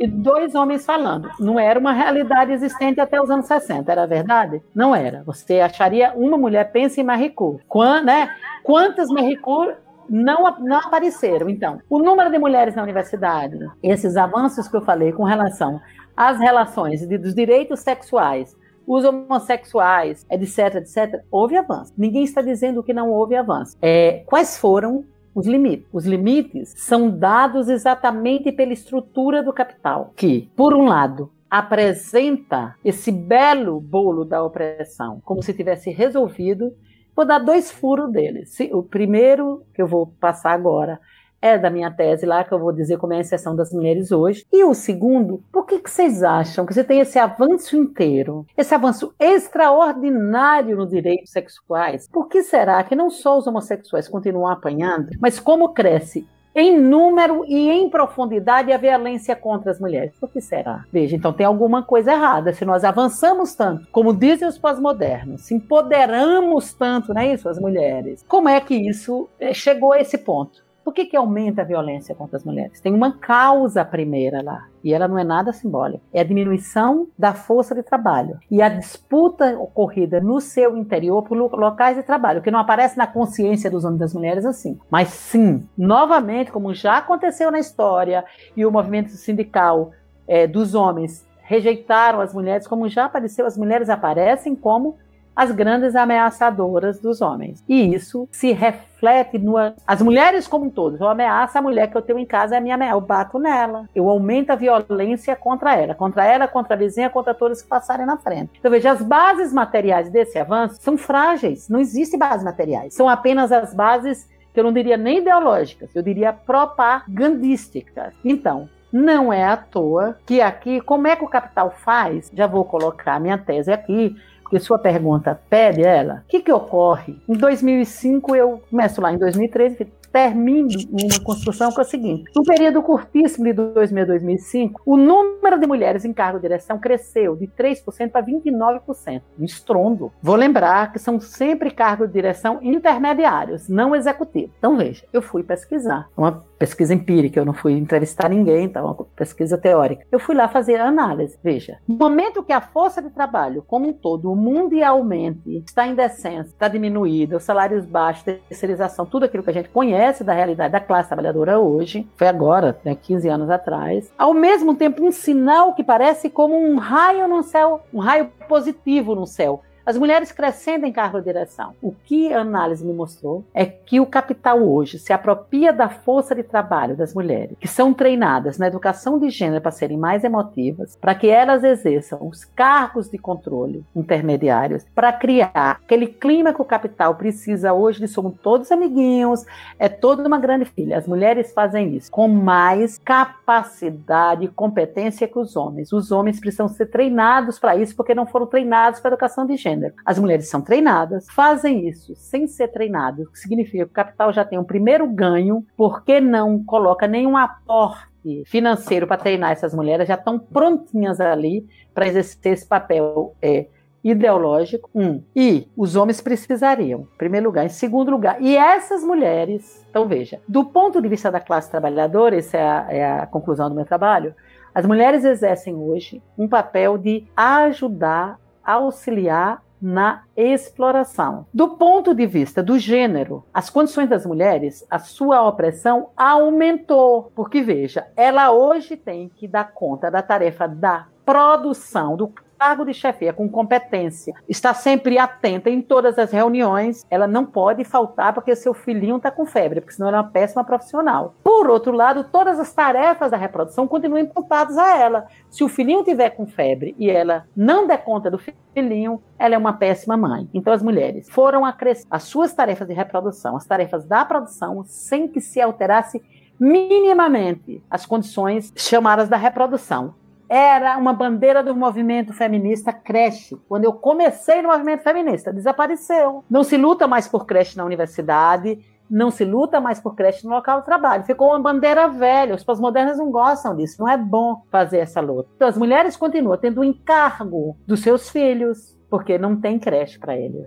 e dois homens falando. Não era uma realidade existente até os anos 60, era verdade? Não era. Você acharia uma mulher, pensa em Marie Curie. Quant, né? Quantas Marie Curie não, não apareceram. Então, o número de mulheres na universidade, esses avanços que eu falei com relação às relações de, dos direitos sexuais, os homossexuais, etc, etc, houve avanço. Ninguém está dizendo que não houve avanço. É, quais foram os limites? Os limites são dados exatamente pela estrutura do capital, que, por um lado, apresenta esse belo bolo da opressão como se tivesse resolvido Vou dar dois furos deles. O primeiro, que eu vou passar agora, é da minha tese lá, que eu vou dizer como é a inserção das mulheres hoje. E o segundo, por que, que vocês acham que você tem esse avanço inteiro, esse avanço extraordinário nos direitos sexuais? Por que será que não só os homossexuais continuam apanhando, mas como cresce em número e em profundidade a violência contra as mulheres. Por que será? Veja, então tem alguma coisa errada. Se nós avançamos tanto, como dizem os pós-modernos, se empoderamos tanto, não é isso, as mulheres, como é que isso eh, chegou a esse ponto? Por que, que aumenta a violência contra as mulheres? Tem uma causa primeira lá, e ela não é nada simbólica. É a diminuição da força de trabalho e a disputa ocorrida no seu interior por locais de trabalho, que não aparece na consciência dos homens e das mulheres assim. Mas sim, novamente, como já aconteceu na história, e o movimento sindical é, dos homens rejeitaram as mulheres, como já apareceu, as mulheres aparecem como as grandes ameaçadoras dos homens. E isso se reflete no. As mulheres como um todo. Eu ameaço a mulher que eu tenho em casa, é a minha ameaça. Eu bato nela. Eu aumento a violência contra ela. Contra ela, contra a vizinha, contra todos que passarem na frente. Então, veja, as bases materiais desse avanço são frágeis. Não existem bases materiais. São apenas as bases que eu não diria nem ideológicas, eu diria propagandísticas. Então, não é à toa que aqui, como é que o capital faz? Já vou colocar minha tese aqui, porque sua pergunta pede ela. O que, que ocorre? Em 2005, eu começo lá em 2013, termino uma construção que é o seguinte: no período curtíssimo de 2000 a 2005, o número de mulheres em cargo de direção cresceu de 3% para 29%. Um estrondo. Vou lembrar que são sempre cargos de direção intermediários, não executivos. Então veja, eu fui pesquisar. Uma pesquisa empírica, eu não fui entrevistar ninguém, então, uma pesquisa teórica. Eu fui lá fazer análise. Veja, no momento que a força de trabalho, como um todo, mundialmente, está em descenso, está diminuída, os salários baixos, terceirização, tudo aquilo que a gente conhece, da realidade da classe trabalhadora hoje, foi agora, né, 15 anos atrás, ao mesmo tempo um sinal que parece como um raio no céu, um raio positivo no céu. As mulheres crescendo em cargo de direção. O que a análise me mostrou é que o capital hoje se apropria da força de trabalho das mulheres, que são treinadas na educação de gênero para serem mais emotivas, para que elas exerçam os cargos de controle intermediários, para criar aquele clima que o capital precisa hoje de somos todos amiguinhos, é toda uma grande filha. As mulheres fazem isso com mais capacidade e competência que os homens. Os homens precisam ser treinados para isso porque não foram treinados para a educação de gênero gênero. As mulheres são treinadas, fazem isso sem ser treinadas, o que significa que o capital já tem um primeiro ganho, porque não coloca nenhum aporte financeiro para treinar essas mulheres, já estão prontinhas ali para exercer esse papel é, ideológico. Um. E os homens precisariam, em primeiro lugar. Em segundo lugar, e essas mulheres, então veja, do ponto de vista da classe trabalhadora, essa é a, é a conclusão do meu trabalho, as mulheres exercem hoje um papel de ajudar, auxiliar na exploração. Do ponto de vista do gênero, as condições das mulheres, a sua opressão aumentou, porque veja, ela hoje tem que dar conta da tarefa da produção, do cargo de chefia com competência, está sempre atenta em todas as reuniões, ela não pode faltar porque seu filhinho está com febre, porque senão ela é uma péssima profissional. Por outro lado, todas as tarefas da reprodução continuam imputadas a ela. Se o filhinho tiver com febre e ela não der conta do filhinho, ela é uma péssima mãe. Então as mulheres foram acrescer as suas tarefas de reprodução, as tarefas da produção, sem que se alterasse minimamente as condições chamadas da reprodução era uma bandeira do movimento feminista creche. Quando eu comecei no movimento feminista, desapareceu. Não se luta mais por creche na universidade, não se luta mais por creche no local de trabalho. Ficou uma bandeira velha. Os pós-modernos não gostam disso. Não é bom fazer essa luta. Então, as mulheres continuam tendo o encargo dos seus filhos, porque não tem creche para eles.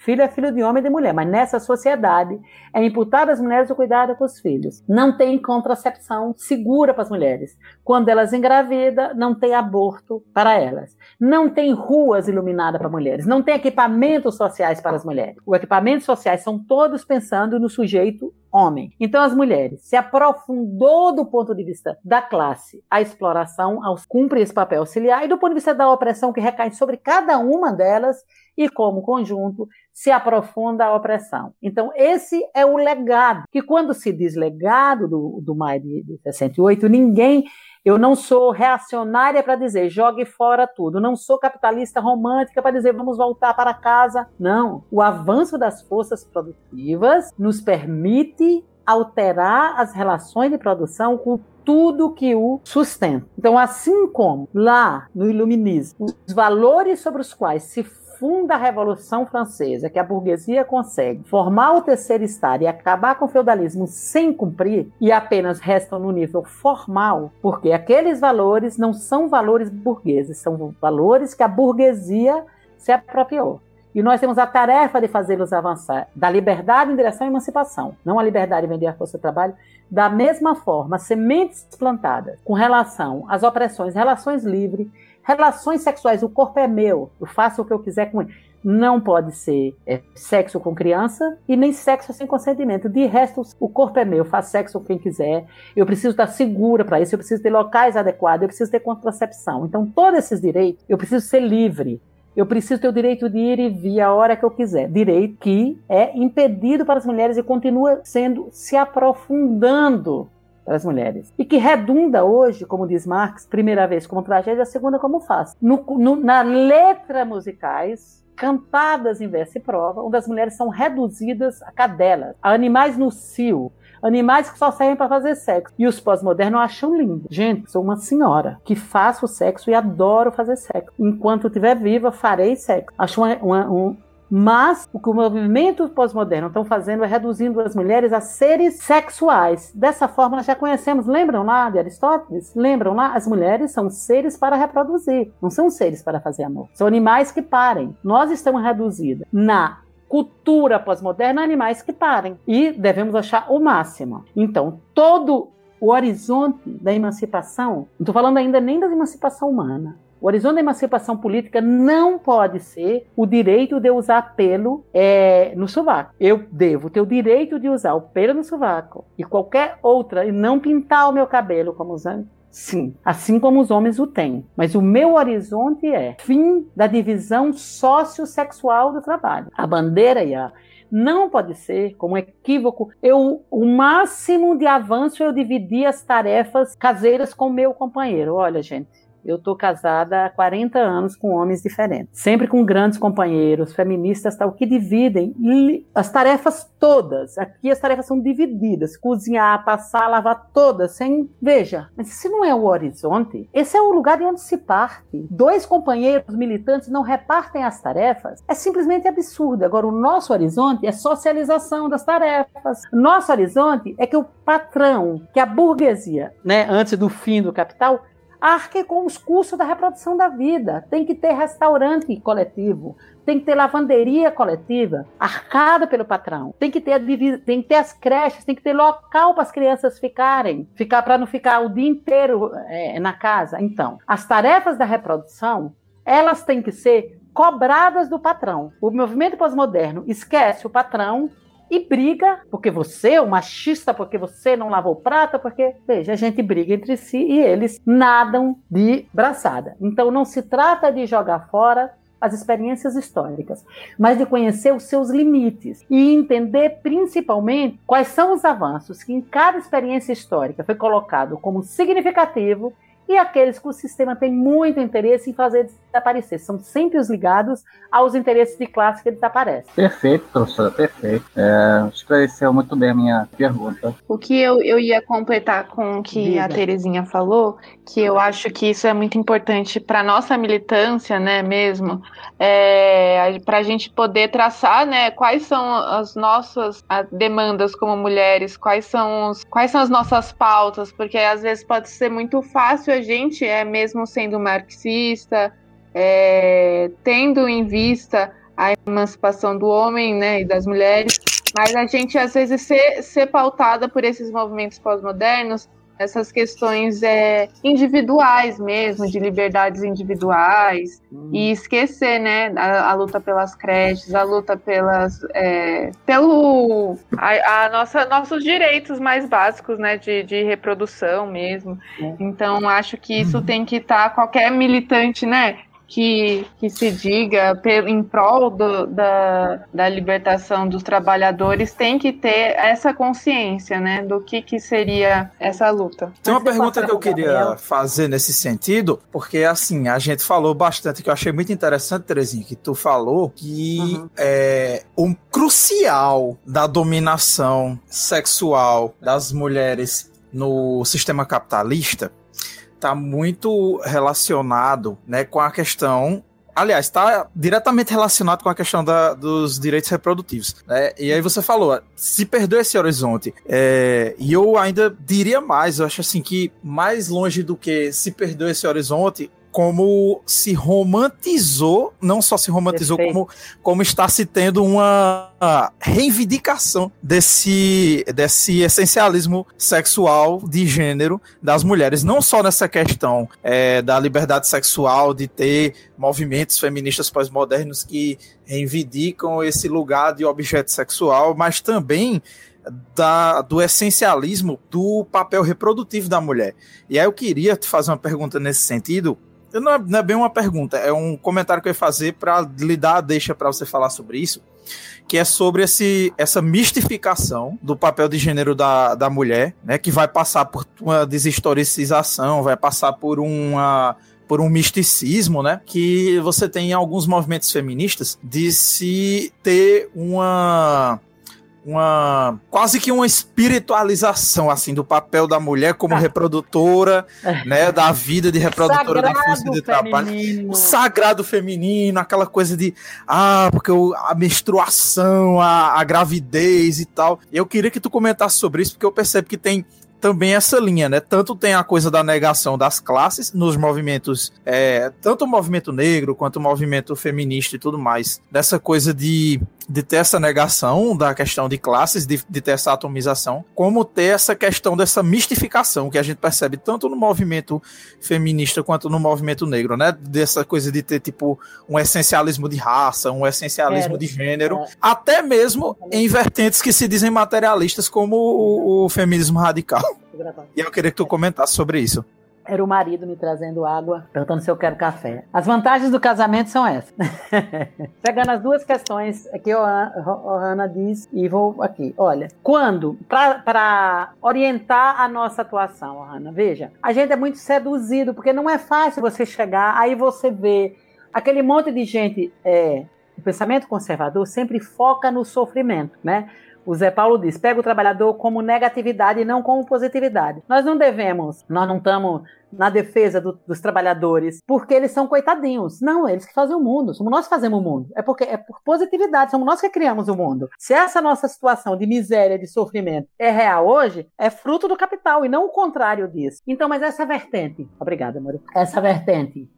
Filho é filho de homem e de mulher, mas nessa sociedade é imputado às mulheres o cuidado com os filhos. Não tem contracepção segura para as mulheres. Quando elas engravidam, não tem aborto para elas. Não tem ruas iluminadas para mulheres. Não tem equipamentos sociais para as mulheres. Os equipamentos sociais são todos pensando no sujeito homem. Então as mulheres se aprofundou do ponto de vista da classe a exploração, ao cumprir esse papel auxiliar e do ponto de vista da opressão que recai sobre cada uma delas e como conjunto se aprofunda a opressão. Então, esse é o legado, que quando se diz legado do, do maio de 68, ninguém eu não sou reacionária para dizer jogue fora tudo. Não sou capitalista romântica para dizer vamos voltar para casa. Não. O avanço das forças produtivas nos permite alterar as relações de produção com tudo que o sustenta. Então, assim como lá no iluminismo, os valores sobre os quais se funda a Revolução Francesa, que a burguesia consegue formar o terceiro Estado e acabar com o feudalismo sem cumprir, e apenas restam no nível formal, porque aqueles valores não são valores burgueses, são valores que a burguesia se apropriou. E nós temos a tarefa de fazê-los avançar da liberdade em direção à emancipação, não a liberdade de vender a força de trabalho. Da mesma forma, sementes plantadas com relação às opressões, relações livres, relações sexuais, o corpo é meu, eu faço o que eu quiser com ele. Não pode ser é, sexo com criança e nem sexo sem consentimento. De resto, o corpo é meu, faz sexo com quem quiser. Eu preciso estar segura para isso, eu preciso ter locais adequados, eu preciso ter contracepção. Então, todos esses direitos, eu preciso ser livre. Eu preciso ter o direito de ir e vir a hora que eu quiser. Direito que é impedido para as mulheres e continua sendo se aprofundando para as mulheres. E que redunda hoje, como diz Marx, primeira vez como tragédia, a segunda como faz. No, no, na letra musicais, cantadas em verso e prova, onde as mulheres são reduzidas a cadelas, a animais no cio, Animais que só servem para fazer sexo. E os pós-modernos acham lindo. Gente, sou uma senhora que faço sexo e adoro fazer sexo. Enquanto estiver viva, farei sexo. Acho uma, uma, um, mas o que o movimento pós-moderno estão fazendo é reduzindo as mulheres a seres sexuais. Dessa forma, nós já conhecemos, lembram lá de Aristóteles? Lembram lá? As mulheres são seres para reproduzir, não são seres para fazer amor. São animais que parem. Nós estamos reduzidas na cultura pós-moderna animais que parem. E devemos achar o máximo. Então, todo o horizonte da emancipação, não estou falando ainda nem da emancipação humana, o horizonte da emancipação política não pode ser o direito de usar pelo é, no sovaco. Eu devo ter o direito de usar o pelo no sovaco e qualquer outra, e não pintar o meu cabelo como usando Sim, assim como os homens o têm. Mas o meu horizonte é fim da divisão sociossexual do trabalho. A bandeira e a não pode ser como equívoco. Eu o máximo de avanço eu dividir as tarefas caseiras com meu companheiro. Olha, gente, eu estou casada há 40 anos com homens diferentes, sempre com grandes companheiros, feministas tal, que dividem as tarefas todas. Aqui as tarefas são divididas: cozinhar, passar, lavar todas, sem. Veja, mas se não é o horizonte, esse é o lugar de onde se parte. Dois companheiros militantes não repartem as tarefas, é simplesmente absurdo. Agora, o nosso horizonte é socialização das tarefas. Nosso horizonte é que o patrão, que a burguesia, né, antes do fim do capital, arque com os custos da reprodução da vida. Tem que ter restaurante coletivo, tem que ter lavanderia coletiva, arcada pelo patrão. Tem que ter, tem que ter as creches, tem que ter local para as crianças ficarem, ficar para não ficar o dia inteiro é, na casa. Então, as tarefas da reprodução, elas têm que ser cobradas do patrão. O movimento pós-moderno esquece o patrão e briga, porque você é um machista, porque você não lavou prata, porque, veja, a gente briga entre si e eles nadam de braçada. Então não se trata de jogar fora as experiências históricas, mas de conhecer os seus limites e entender principalmente quais são os avanços que em cada experiência histórica foi colocado como significativo e aqueles que o sistema tem muito interesse em fazer desaparecer. São sempre os ligados aos interesses de classe que desaparecem. Perfeito, professora, perfeito. É, esclareceu muito bem a minha pergunta. O que eu, eu ia completar com o que Diga. a Terezinha falou, que eu acho que isso é muito importante para nossa militância, né, mesmo, é, para a gente poder traçar, né, quais são as nossas demandas como mulheres, quais são, os, quais são as nossas pautas, porque às vezes pode ser muito fácil a gente, é mesmo sendo marxista, é, tendo em vista a emancipação do homem né, e das mulheres, mas a gente às vezes ser, ser pautada por esses movimentos pós-modernos essas questões é, individuais mesmo, de liberdades individuais, hum. e esquecer, né, a, a, luta pelas creches, a luta pelas, é, pelo, a, a, nossa, nossos direitos mais básicos, né, de, de reprodução mesmo. É. Então, acho que isso uhum. tem que estar, tá, qualquer militante, né, que, que se diga em prol do, da, da libertação dos trabalhadores tem que ter essa consciência, né, do que, que seria essa luta. Tem uma pergunta que eu queria fazer nesse sentido, porque assim, a gente falou bastante, que eu achei muito interessante, Terezinha, que tu falou que uhum. é um crucial da dominação sexual das mulheres no sistema capitalista está muito relacionado né, com a questão aliás, está diretamente relacionado com a questão da, dos direitos reprodutivos. Né? E aí você falou, se perdeu esse horizonte. É, e eu ainda diria mais, eu acho assim que mais longe do que se perdeu esse horizonte, como se romantizou, não só se romantizou, como, como está se tendo uma reivindicação desse, desse essencialismo sexual de gênero das mulheres, não só nessa questão é, da liberdade sexual, de ter movimentos feministas pós-modernos que reivindicam esse lugar de objeto sexual, mas também da, do essencialismo do papel reprodutivo da mulher. E aí eu queria te fazer uma pergunta nesse sentido. Não é, não é bem uma pergunta, é um comentário que eu ia fazer para lhe dar a deixa para você falar sobre isso, que é sobre esse, essa mistificação do papel de gênero da, da mulher, né, que vai passar por uma deshistoricização, vai passar por uma por um misticismo, né? Que você tem em alguns movimentos feministas de se ter uma uma quase que uma espiritualização assim do papel da mulher como ah. reprodutora, né, da vida de reprodutora da força de trabalho, o sagrado feminino, aquela coisa de ah, porque a menstruação, a, a gravidez e tal. Eu queria que tu comentasse sobre isso porque eu percebo que tem também essa linha, né? Tanto tem a coisa da negação das classes nos movimentos, é, tanto o movimento negro quanto o movimento feminista e tudo mais, dessa coisa de de ter essa negação da questão de classes, de, de ter essa atomização, como ter essa questão dessa mistificação que a gente percebe tanto no movimento feminista quanto no movimento negro, né? Dessa coisa de ter, tipo, um essencialismo de raça, um essencialismo é, de gênero, é. até mesmo em vertentes que se dizem materialistas, como o, o feminismo radical. E eu queria que tu comentasse sobre isso. Era o marido me trazendo água, perguntando se eu quero café. As vantagens do casamento são essas. Pegando as duas questões que a Ana diz, e vou aqui. Olha, quando, para orientar a nossa atuação, Ana, veja, a gente é muito seduzido, porque não é fácil você chegar, aí você vê aquele monte de gente. É, o pensamento conservador sempre foca no sofrimento, né? O Zé Paulo diz: pega o trabalhador como negatividade e não como positividade. Nós não devemos, nós não estamos na defesa do, dos trabalhadores porque eles são coitadinhos. Não, eles que fazem o mundo. Somos nós que fazemos o mundo. É porque é por positividade, somos nós que criamos o mundo. Se essa nossa situação de miséria, de sofrimento é real hoje, é fruto do capital e não o contrário disso. Então, mas essa vertente, obrigada, amor. Essa vertente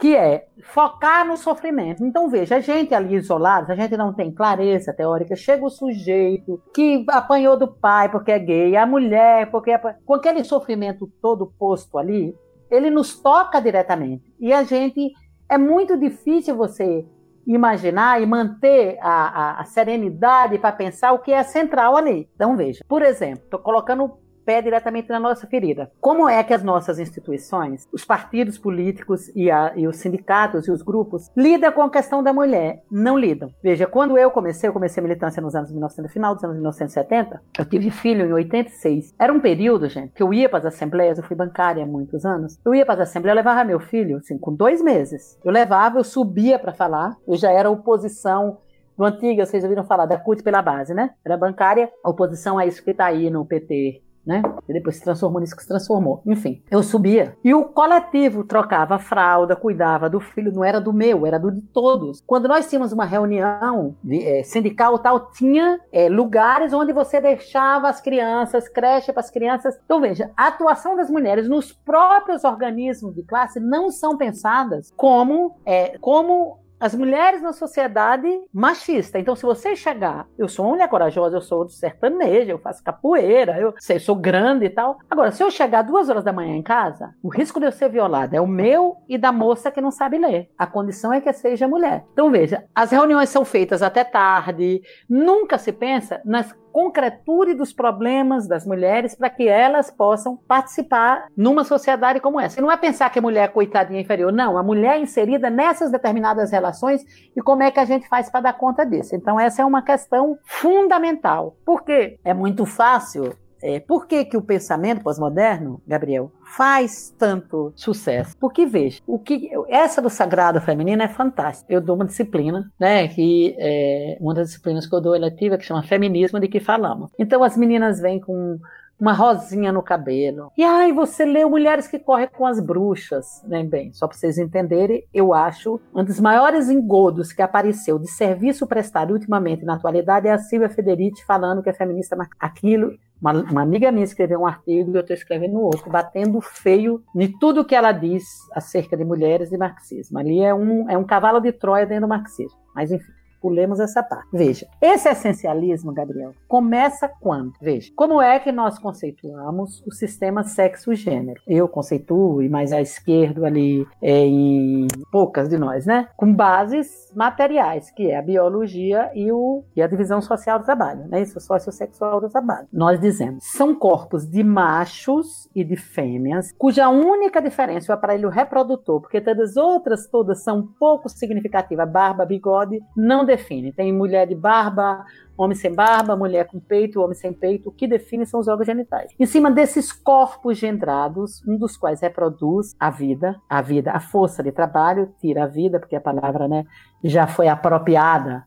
que é focar no sofrimento. Então, veja, a gente ali isolado, a gente não tem clareza teórica, chega o sujeito que apanhou do pai porque é gay, a mulher porque é... com aquele sofrimento todo posto ali, ele nos toca diretamente. E a gente é muito difícil você imaginar e manter a, a, a serenidade para pensar o que é central ali. Então, veja, por exemplo, estou colocando pé diretamente na nossa ferida. Como é que as nossas instituições, os partidos políticos e, a, e, os sindicatos e os grupos lidam com a questão da mulher? Não lidam. Veja, quando eu comecei, eu comecei a militância nos anos 1900, final dos anos 1970, eu tive filho em 86. Era um período, gente, que eu ia para as assembleias, eu fui bancária há muitos anos, eu ia para as assembleias, eu levava meu filho, assim, com dois meses. Eu levava, eu subia para falar, eu já era oposição do antigo, vocês ouviram falar da CUT pela base, né? Era bancária, a oposição a isso que está aí no PT né? E depois se transformou nisso que se transformou. Enfim, eu subia. E o coletivo trocava fralda, cuidava do filho, não era do meu, era do de todos. Quando nós tínhamos uma reunião de, é, sindical tal, tinha é, lugares onde você deixava as crianças, creche para as crianças. Então, veja, a atuação das mulheres nos próprios organismos de classe não são pensadas como, é, como as mulheres na sociedade machista. Então, se você chegar, eu sou uma mulher corajosa, eu sou do sertanejo, eu faço capoeira, eu sei, sou grande e tal. Agora, se eu chegar duas horas da manhã em casa, o risco de eu ser violada é o meu e da moça que não sabe ler. A condição é que seja mulher. Então, veja, as reuniões são feitas até tarde, nunca se pensa nas concretude dos problemas das mulheres para que elas possam participar numa sociedade como essa. E não é pensar que a mulher é coitadinha inferior, não. A mulher é inserida nessas determinadas relações e como é que a gente faz para dar conta disso. Então, essa é uma questão fundamental. Porque é muito fácil é, por que, que o pensamento pós-moderno, Gabriel, faz tanto sucesso? Porque, veja, o que, essa do sagrado feminino é fantástica. Eu dou uma disciplina, né, que é uma das disciplinas que eu dou eletiva, que chama Feminismo, de que falamos. Então, as meninas vêm com uma rosinha no cabelo. E ai, você leu Mulheres que Correm com as Bruxas, né? Bem, só para vocês entenderem, eu acho um dos maiores engodos que apareceu de serviço prestado ultimamente na atualidade é a Silvia Federici falando que é feminista aquilo Uma, uma amiga minha escreveu um artigo e eu estou escrevendo outro, batendo feio em tudo que ela diz acerca de mulheres e marxismo. Ali é um, é um cavalo de Troia dentro do marxismo. Mas enfim. Pulemos essa parte. Veja, esse essencialismo, Gabriel, começa quando? Veja, como é que nós conceituamos o sistema sexo-gênero? Eu conceituo, e mais à esquerda ali, é, em poucas de nós, né? Com bases materiais, que é a biologia e, o, e a divisão social do trabalho, né? Isso, sociossexual do trabalho. Nós dizemos, são corpos de machos e de fêmeas, cuja única diferença é o aparelho reprodutor, porque todas as outras todas são pouco significativas, barba, bigode, não define. Tem mulher de barba, homem sem barba, mulher com peito, homem sem peito. O que define são os órgãos genitais. Em cima desses corpos gendrados, um dos quais reproduz a vida, a vida, a força de trabalho, tira a vida, porque a palavra né, já foi apropriada.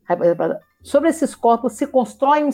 Sobre esses corpos se constrói um,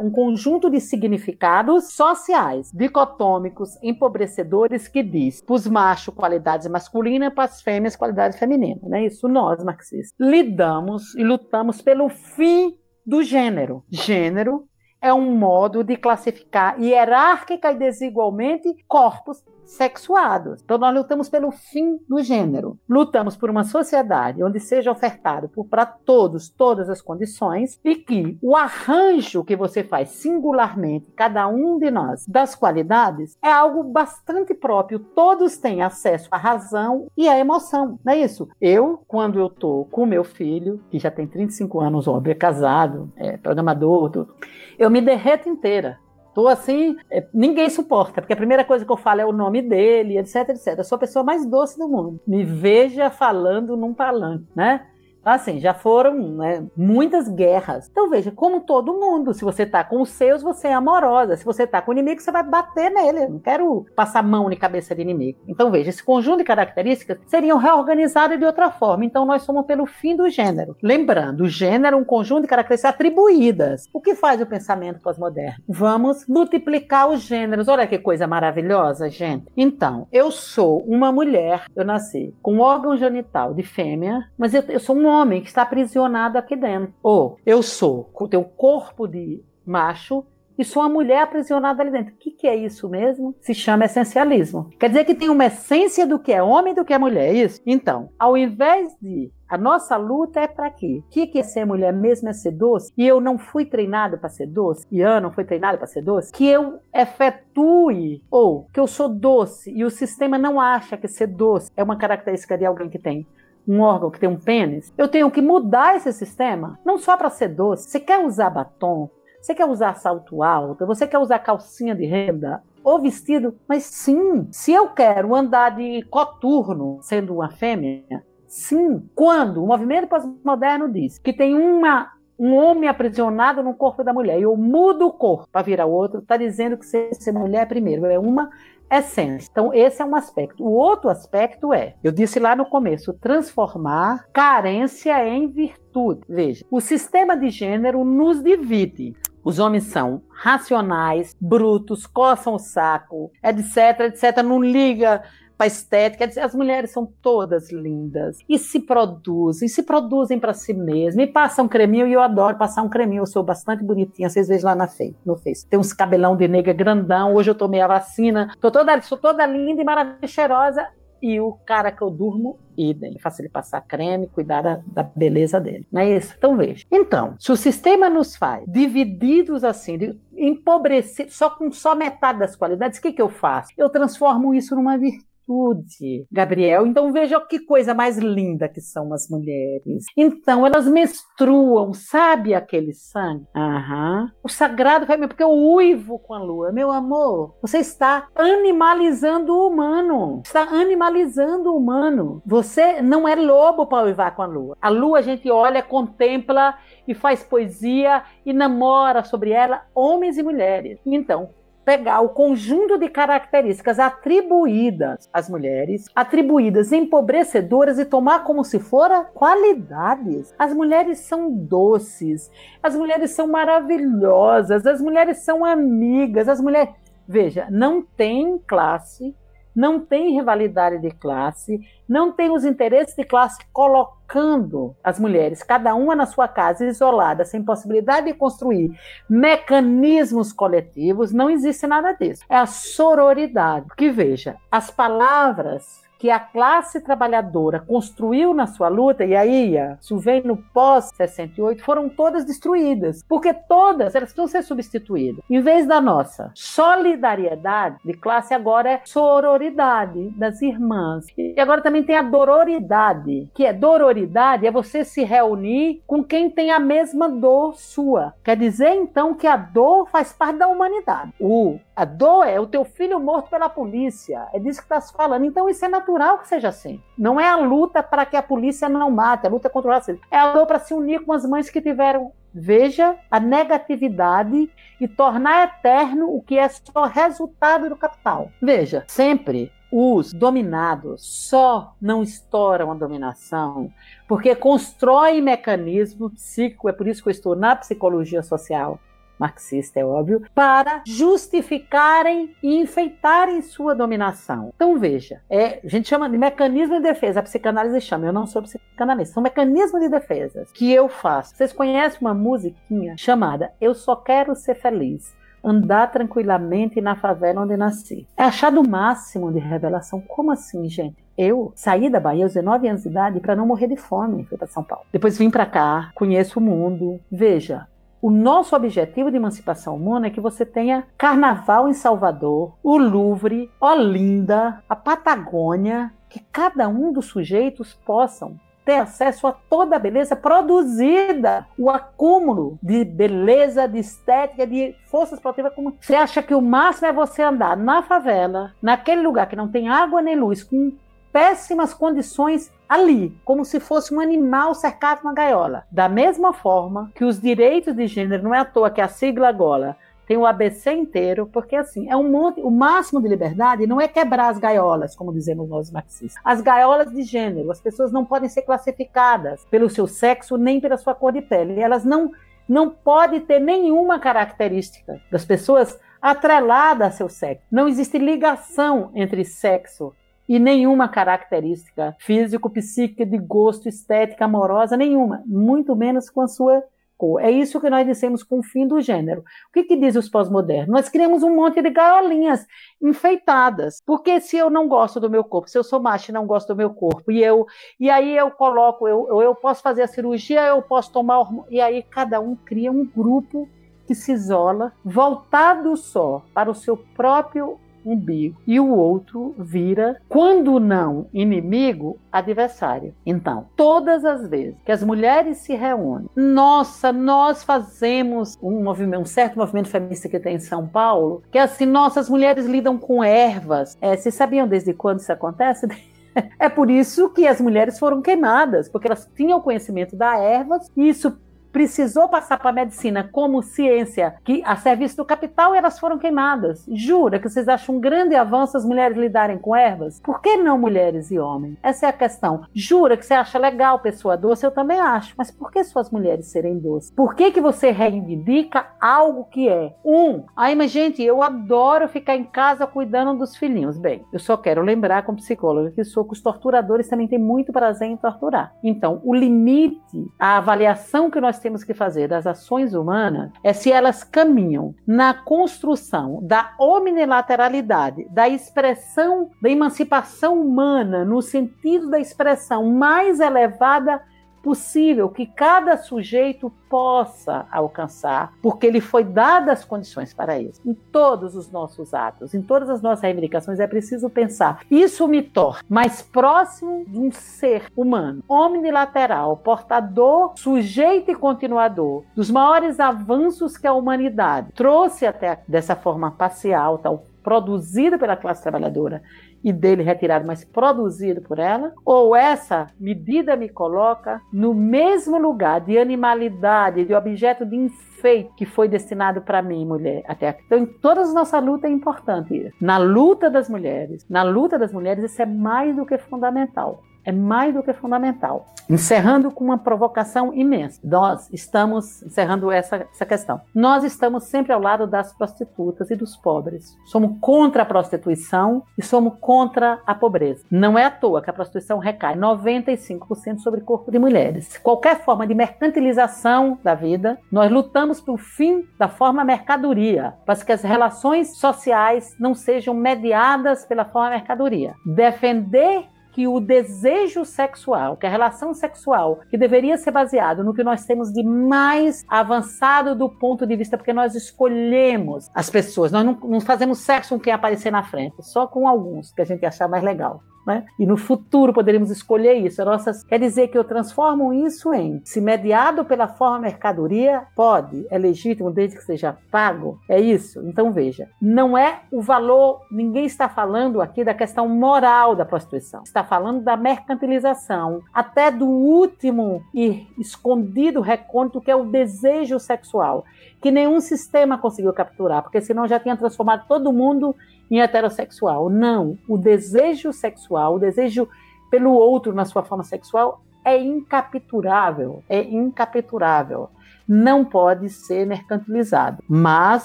um, conjunto de significados sociais, dicotômicos, empobrecedores, que diz para os machos qualidades masculinas, para as fêmeas qualidades femininas. Né? Isso nós, marxistas, lidamos e lutamos pelo fim do gênero. Gênero é um modo de classificar hierárquica e desigualmente corpos sexuados. Então nós lutamos pelo fim do gênero. Lutamos por uma sociedade onde seja ofertado para todos todas as condições e que o arranjo que você faz singularmente, cada um de nós, das qualidades, é algo bastante próprio. Todos têm acesso à razão e à emoção. Não é isso? Eu, quando eu tô com meu filho, que já tem 35 anos, óbvio, é casado, é programador, tudo, eu me derreto inteira. Tô assim, é, ninguém suporta, porque a primeira coisa que eu falo é o nome dele, etc, etc. Eu sou a pessoa mais doce do mundo. Me veja falando num palanque, né? Assim, já foram né, muitas guerras. Então veja, como todo mundo, se você tá com os seus, você é amorosa. Se você tá com o inimigo, você vai bater nele. Eu não quero passar mão na cabeça de inimigo. Então veja, esse conjunto de características seriam reorganizadas de outra forma. Então nós somos pelo fim do gênero. Lembrando, o gênero é um conjunto de características atribuídas. O que faz o pensamento pós-moderno? Vamos multiplicar os gêneros. Olha que coisa maravilhosa, gente. Então, eu sou uma mulher, eu nasci com órgão genital de fêmea, mas eu, eu sou um homem que está aprisionado aqui dentro. Ou eu sou, tenho corpo de macho e sou uma mulher aprisionada ali dentro. O que, que, é isso mesmo? Se chama essencialismo. Quer dizer que tem uma essência do que é homem e do que é mulher, é isso? Então, ao invés de a nossa luta é para quê? O que, que é ser mulher mesmo é ser doce? E eu não fui treinado para ser doce? E Ana não foi treinado para ser doce? Que eu efetue, ou que eu sou doce e o sistema não acha que ser doce é uma característica de alguém que tem um órgão que tem um pênis, eu tenho que mudar esse sistema, não só para ser doce. Você quer usar batom? Você quer usar salto alto? Você quer usar calcinha de renda? Ou vestido? Mas sim, se eu quero andar de coturno sendo uma fêmea, sim. Quando o movimento pós-moderno diz que tem uma um homem aprisionado no corpo da mulher e eu mudo o corpo para virar outro, está dizendo que ser, ser mulher primeiro é uma essência. Então, esse é um aspecto. O outro aspecto é, eu disse lá no começo, transformar carência em virtude. Veja, o sistema de gênero nos divide. Os homens são racionais, brutos, coçam o saco, etc, etc, não liga para estética. As mulheres são todas lindas e se produzem, se produzem para si mesmas e passam creminho. E eu adoro passar um creminho. Eu sou bastante bonitinha. Vocês vejam lá na Face, no Face. Tem uns cabelão de nega grandão. Hoje eu tomei a vacina. Tô toda, sou toda linda e maravilhosa, cheirosa. E o cara que eu durmo, idem. Faço ele passar creme, cuidar da, da, beleza dele. Não é isso? Então veja. Então, se o sistema nos faz divididos assim, de, empobrecidos, só com só metade das qualidades, o que, que eu faço? Eu transformo isso numa virtude atitude, Gabriel. Então veja que coisa mais linda que são as mulheres. Então elas menstruam, sabe aquele sangue? Aham. O sagrado vai porque eu uivo com a lua. Meu amor, você está animalizando o humano. Está animalizando o humano. Você não é lobo para uivar com a lua. A lua a gente olha, contempla e faz poesia e namora sobre ela homens e mulheres. Então, pegar o conjunto de características atribuídas às mulheres, atribuídas empobrecedoras e tomar como se fora qualidades. As mulheres são doces, as mulheres são maravilhosas, as mulheres são amigas, as mulheres. Veja, não tem classe não tem rivalidade de classe, não tem os interesses de classe colocando as mulheres, cada uma na sua casa, isolada, sem possibilidade de construir mecanismos coletivos, não existe nada disso. É a sororidade. Que veja, as palavras que a classe trabalhadora construiu na sua luta, e aí isso vem no pós-68, foram todas destruídas, porque todas elas precisam ser substituídas. Em vez da nossa solidariedade de classe, agora é sororidade das irmãs. E agora também tem a dororidade, que é dororidade, é você se reunir com quem tem a mesma dor sua. Quer dizer, então, que a dor faz parte da humanidade. O, a dor é o teu filho morto pela polícia, é disso que está se falando. Então, isso é natural natural que seja assim. Não é a luta para que a polícia não mate, a luta contra o racismo. É a luta para se unir com as mães que tiveram Veja a negatividade e tornar eterno o que é só resultado do capital. Veja, sempre os dominados só não estouram a dominação porque constroem mecanismo psíquico, é por isso que eu estou na psicologia social, marxista, é óbvio, para justificarem e enfeitarem sua dominação. Então veja, é, a gente chama de mecanismo de defesa, a psicanálise chama, eu não sou psicanalista, são mecanismos de defesa que eu faço. Vocês conhecem uma musiquinha chamada Eu Só Quero Ser Feliz? andar tranquilamente na favela onde nasci. É achado o máximo de revelação. Como assim, gente? Eu saí da Bahia aos 19 anos de idade para não morrer de fome. Fui para São Paulo. Depois vim para cá, conheço o mundo. Veja, o nosso objetivo de emancipação humana é que você tenha carnaval em Salvador, o Louvre, Olinda, a Patagônia, que cada um dos sujeitos possam ter acesso a toda a beleza produzida, o acúmulo de beleza, de estética, de forças produtivas. Como você acha que o máximo é você andar na favela, naquele lugar que não tem água nem luz, com péssimas condições ali, como se fosse um animal cercado de uma gaiola. Da mesma forma que os direitos de gênero, não é à toa que a sigla Gola tem o ABC inteiro, porque assim, é um monte, o máximo de liberdade não é quebrar as gaiolas, como dizemos nós marxistas. As gaiolas de gênero, as pessoas não podem ser classificadas pelo seu sexo nem pela sua cor de pele. Elas não não podem ter nenhuma característica das pessoas atrelada a seu sexo. Não existe ligação entre sexo e nenhuma característica físico, psíquica, de gosto, estética, amorosa, nenhuma, muito menos com a sua cor. É isso que nós dissemos com o fim do gênero. O que, que diz os pós-modernos? Nós criamos um monte de gaiolinhas enfeitadas. Porque se eu não gosto do meu corpo, se eu sou macho e não gosto do meu corpo, e eu e aí eu coloco, eu, eu posso fazer a cirurgia, eu posso tomar hormônio, e aí cada um cria um grupo que se isola, voltado só para o seu próprio umbigo e o outro vira, quando não inimigo, adversário. Então, todas as vezes que as mulheres se reúnem, nossa, nós fazemos um movimento, um certo movimento feminista que tem em São Paulo, que é assim, nossas mulheres lidam com ervas. É, vocês sabiam desde quando isso acontece? É por isso que as mulheres foram queimadas, porque elas tinham conhecimento da ervas, e isso precisou passar para a medicina como ciência que a serviço do capital elas foram queimadas. Jura que vocês acham um grande avanço as mulheres lidarem com ervas? Por que não mulheres e homens? Essa é a questão. Jura que você acha legal pessoa doce? Eu também acho. Mas por que suas mulheres serem doces? Por que, que você reivindica algo que é? Um, ai, mas gente, eu adoro ficar em casa cuidando dos filhinhos. Bem, eu só quero lembrar como psicóloga que sou que os torturadores também têm muito prazer em torturar. Então, o limite, a avaliação que nós temos que fazer das ações humanas é se elas caminham na construção da omnilateralidade, da expressão da emancipação humana, no sentido da expressão mais elevada possível que cada sujeito possa alcançar, porque ele foi dado as condições para isso. Em todos os nossos atos, em todas as nossas reivindicações, é preciso pensar: isso me torna mais próximo de um ser humano, omnilateral, portador, sujeito e continuador dos maiores avanços que a humanidade trouxe até dessa forma parcial, tal produzida pela classe trabalhadora e dele retirado, mas produzido por ela? Ou essa medida me coloca no mesmo lugar de animalidade, de objeto de enfeite que foi destinado para mim, mulher, até aqui? Então, em todas as nossas lutas é importante. Na luta das mulheres, na luta das mulheres, isso é mais do que fundamental é mais do que fundamental. Encerrando com uma provocação imensa. Nós estamos, encerrando essa, essa questão, nós estamos sempre ao lado das prostitutas e dos pobres. Somos contra a prostituição e somos contra a pobreza. Não é à toa que a prostituição recai 95% sobre o corpo de mulheres. Qualquer forma de mercantilização da vida, nós lutamos pelo fim da forma mercadoria, para que as relações sociais não sejam mediadas pela forma mercadoria. Defender que o desejo sexual, que a relação sexual, que deveria ser baseado no que nós temos de mais avançado do ponto de vista, porque nós escolhemos as pessoas, nós não, não fazemos sexo com quem aparecer na frente, só com alguns que a gente achar mais legal. Né? E no futuro poderíamos escolher isso. Quer dizer que eu transformo isso em, se mediado pela forma mercadoria, pode, é legítimo desde que seja pago. É isso. Então veja, não é o valor, ninguém está falando aqui da questão moral da prostituição. Está falando da mercantilização, até do último e escondido recôndito que é o desejo sexual, que nenhum sistema conseguiu capturar, porque senão já tinha transformado todo mundo em heterossexual. Não, o desejo sexual, o desejo pelo outro na sua forma sexual é incapturável, é incapturável. Não pode ser mercantilizado, mas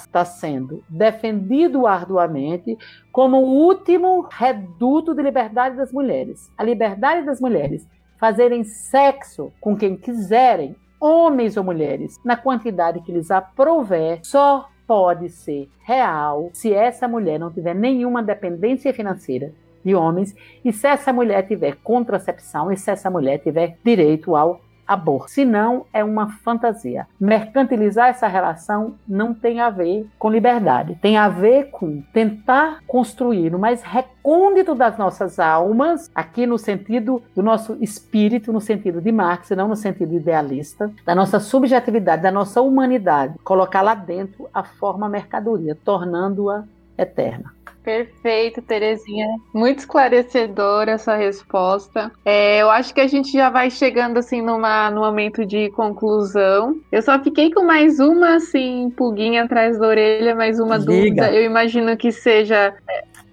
está sendo defendido arduamente como o último reduto de liberdade das mulheres. A liberdade das mulheres fazerem sexo com quem quiserem, homens ou mulheres, na quantidade que lhes aprouver, só pode ser real se essa mulher não tiver nenhuma dependência financeira de homens e se essa mulher tiver contracepção e se essa mulher tiver direito ao aborto. Se não, é uma fantasia. Mercantilizar essa relação não tem a ver com liberdade, tem a ver com tentar construir o mais recôndito das nossas almas, aqui no sentido do nosso espírito, no sentido de Marx, não no sentido idealista, da nossa subjetividade, da nossa humanidade, colocar lá dentro a forma mercadoria, tornando-a eterna. Perfeito, Terezinha. Muito esclarecedora essa resposta. É, eu acho que a gente já vai chegando assim numa, no momento de conclusão. Eu só fiquei com mais uma assim pulguinha atrás da orelha, mais uma Diga. dúvida. Eu imagino que seja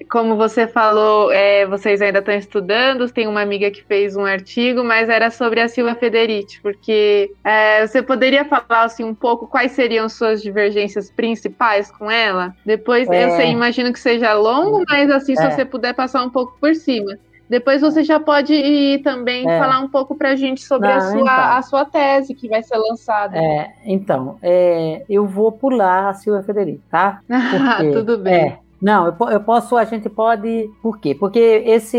como você falou, é, vocês ainda estão estudando, tem uma amiga que fez um artigo, mas era sobre a Silvia Federici, porque é, você poderia falar assim um pouco quais seriam suas divergências principais com ela? Depois, é. eu sei, imagino que seja longo, mas assim, se é. você puder passar um pouco por cima. Depois você já pode ir também é. falar um pouco para a gente sobre Não, a, sua, então. a sua tese que vai ser lançada. É, então, é, eu vou pular a Silvia Federici, tá? Porque, Tudo bem. Não, eu, eu, posso, a gente pode. Por quê? Porque esse,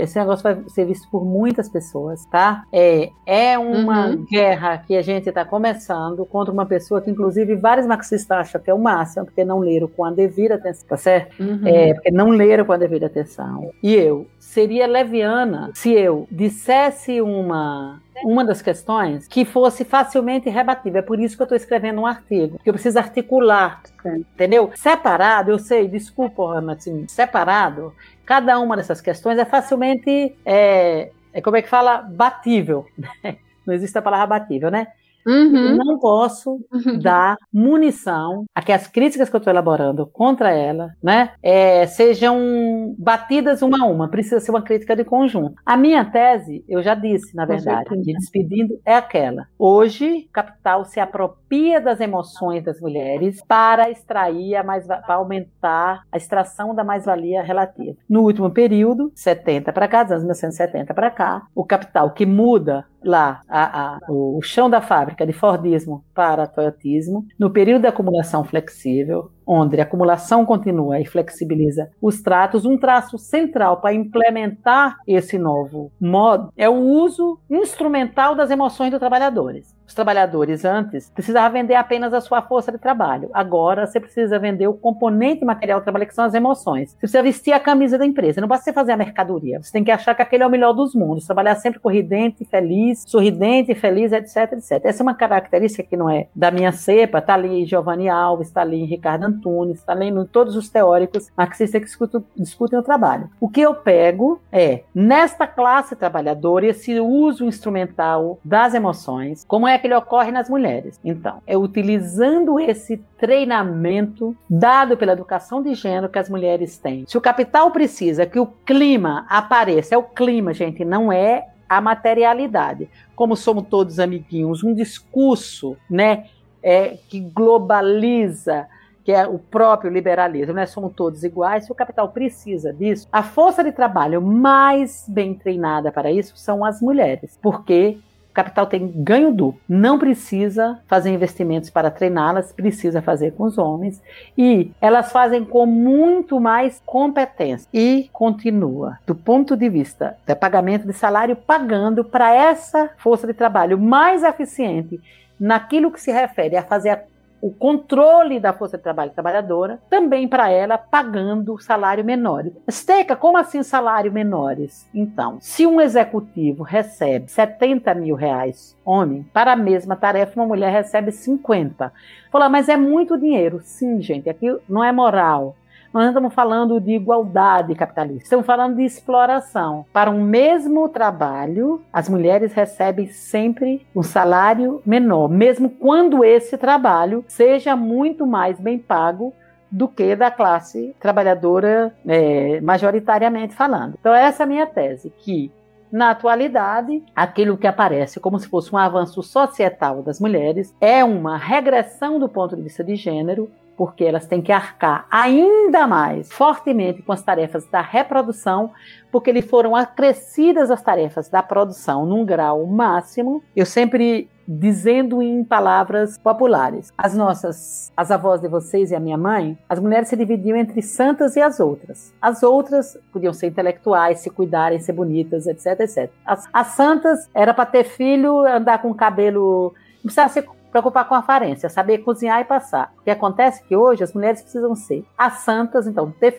esse negócio vai ser visto por muitas pessoas, tá? É, é uma uhum. guerra que a gente está começando contra uma pessoa que, inclusive, vários marxistas acham que é o máximo, porque não leram com a devida atenção, tá certo? Uhum. É, porque não leram com a devida atenção. E eu seria leviana se eu dissesse uma uma das questões que fosse facilmente rebatível. É por isso que eu estou escrevendo um artigo, que eu preciso articular, entendeu? Separado, eu sei, desculpa, Ana, assim, separado, cada uma dessas questões é facilmente, é, é como é que fala, batível. Né? Não existe a palavra batível, né? Uhum. Não posso uhum. dar munição a que as críticas que eu estou elaborando contra ela né, é, sejam batidas uma a uma. Precisa ser uma crítica de conjunto. A minha tese, eu já disse, na verdade, de despedindo, é aquela. Hoje, capital se apropria das emoções das mulheres para extrair a mais para aumentar a extração da mais-valia relativa. No último período, 70 para cá, dos anos 1970 para cá, o capital que muda lá a, a, o chão da fábrica de Fordismo para Toyotismo, no período de acumulação flexível, onde a acumulação continua e flexibiliza os tratos, um traço central para implementar esse novo modo é o uso instrumental das emoções dos trabalhadores. Os trabalhadores antes precisavam vender apenas a sua força de trabalho. Agora você precisa vender o componente material do trabalho, que são as emoções. Você precisa vestir a camisa da empresa. Não basta você fazer a mercadoria. Você tem que achar que aquele é o melhor dos mundos. Trabalhar sempre corridente, feliz, sorridente, feliz, etc, etc. Essa é uma característica que não é da minha cepa. Está ali Giovanni Alves, está ali Ricardo Antunes, está lendo todos os teóricos marxistas que discutem, discutem o trabalho. O que eu pego é, nesta classe trabalhadora, esse uso instrumental das emoções, como é que ele ocorre nas mulheres? Então, é utilizando esse treinamento dado pela educação de gênero que as mulheres têm. Se o capital precisa que o clima apareça, é o clima, gente, não é a materialidade. Como somos todos amiguinhos, um discurso, né, é, que globaliza que é o próprio liberalismo, né? Somos todos iguais. Se o capital precisa disso, a força de trabalho mais bem treinada para isso são as mulheres, porque o capital tem ganho duplo. Não precisa fazer investimentos para treiná-las, precisa fazer com os homens. E elas fazem com muito mais competência. E continua, do ponto de vista do pagamento de salário, pagando para essa força de trabalho mais eficiente naquilo que se refere a fazer a o controle da força de trabalho trabalhadora, também para ela pagando salário menores. Esteca, como assim salário menores? Então, se um executivo recebe 70 mil reais homem, para a mesma tarefa uma mulher recebe 50. Fala, mas é muito dinheiro. Sim, gente, aqui não é moral. Nós não estamos falando de igualdade capitalista, estamos falando de exploração. Para um mesmo trabalho, as mulheres recebem sempre um salário menor, mesmo quando esse trabalho seja muito mais bem pago do que da classe trabalhadora, é, majoritariamente falando. Então, essa é a minha tese, que na atualidade, aquilo que aparece como se fosse um avanço societal das mulheres é uma regressão do ponto de vista de gênero, porque elas têm que arcar ainda mais fortemente com as tarefas da reprodução, porque lhe foram acrescidas as tarefas da produção num grau máximo. Eu sempre dizendo em palavras populares. As nossas, as avós de vocês e a minha mãe, as mulheres se dividiam entre santas e as outras. As outras podiam ser intelectuais, se cuidarem, ser bonitas, etc, etc. As, as santas era para ter filho, andar com cabelo, não precisava ser preocupar com a aparência, saber cozinhar e passar. O que acontece é que hoje as mulheres precisam ser as santas, então, ter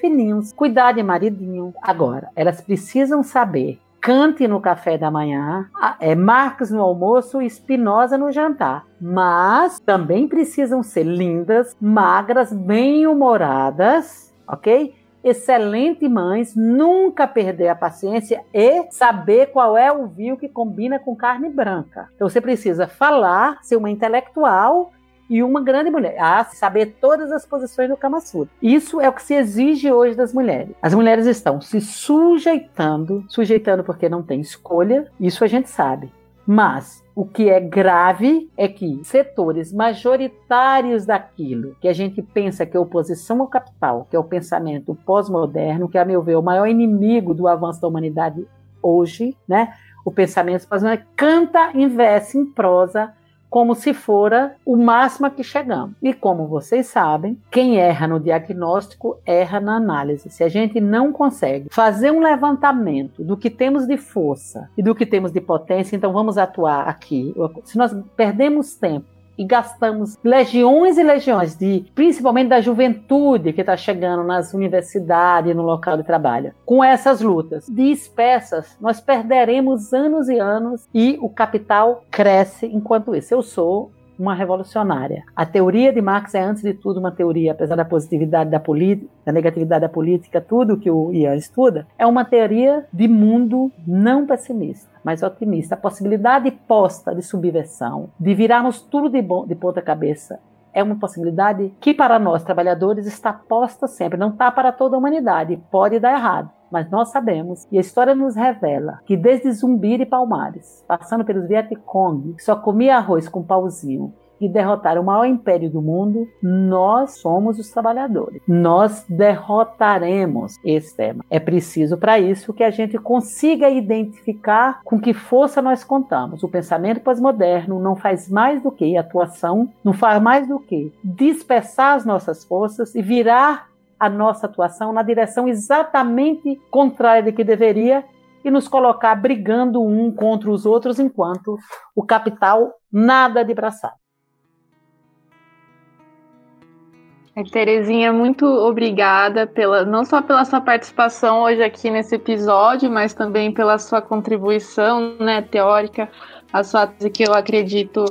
cuidar de maridinho. Agora, elas precisam saber Kant no café da manhã, é Marx no almoço e Spinoza no jantar. Mas também precisam ser lindas, magras, bem-humoradas, ok? Excelente mães, nunca perder a paciência e saber qual é o vinho que combina com carne branca. Então você precisa falar, ser uma intelectual e uma grande mulher. Ah, saber todas as posições do Kama Sutra. Isso é o que se exige hoje das mulheres. As mulheres estão se sujeitando, sujeitando porque não tem escolha, isso a gente sabe. Mas o que é grave é que setores majoritários daquilo que a gente pensa que é oposição ao capital, que é o pensamento pós-moderno, que, a meu ver, é o maior inimigo do avanço da humanidade hoje, né? O pensamento pós-moderno canta em verso, em prosa, como se fora o máximo a que chegamos. E como vocês sabem, quem erra no diagnóstico erra na análise. Se a gente não consegue fazer um levantamento do que temos de força e do que temos de potência, então vamos atuar aqui. Se nós perdemos tempo e gastamos legiões e legiões de, principalmente da juventude que está chegando nas universidades, no local de trabalho, com essas lutas dispersas, nós perderemos anos e anos e o capital cresce enquanto isso. Eu sou uma revolucionária. A teoria de Marx é, antes de tudo, uma teoria, apesar da positividade da política, da negatividade da política, tudo que o Ian estuda, é uma teoria de mundo não pessimista, mas otimista. A possibilidade posta de subversão, de virarmos tudo de, bom, de ponta cabeça, é uma possibilidade que para nós trabalhadores está posta sempre, não está para toda a humanidade, pode dar errado. Mas nós sabemos, e a história nos revela, que desde Zumbir e Palmares, passando pelos Vietcong, que só comia arroz com pauzinho, e derrotar o maior império do mundo, nós somos os trabalhadores. Nós derrotaremos esse tema. É preciso para isso que a gente consiga identificar com que força nós contamos. O pensamento pós-moderno não faz mais do que atuação, não faz mais do que dispersar as nossas forças e virar a nossa atuação na direção exatamente contrária de que deveria e nos colocar brigando um contra os outros enquanto o capital nada de braçar. Terezinha, muito obrigada pela não só pela sua participação hoje aqui nesse episódio, mas também pela sua contribuição né, teórica, a sua que eu acredito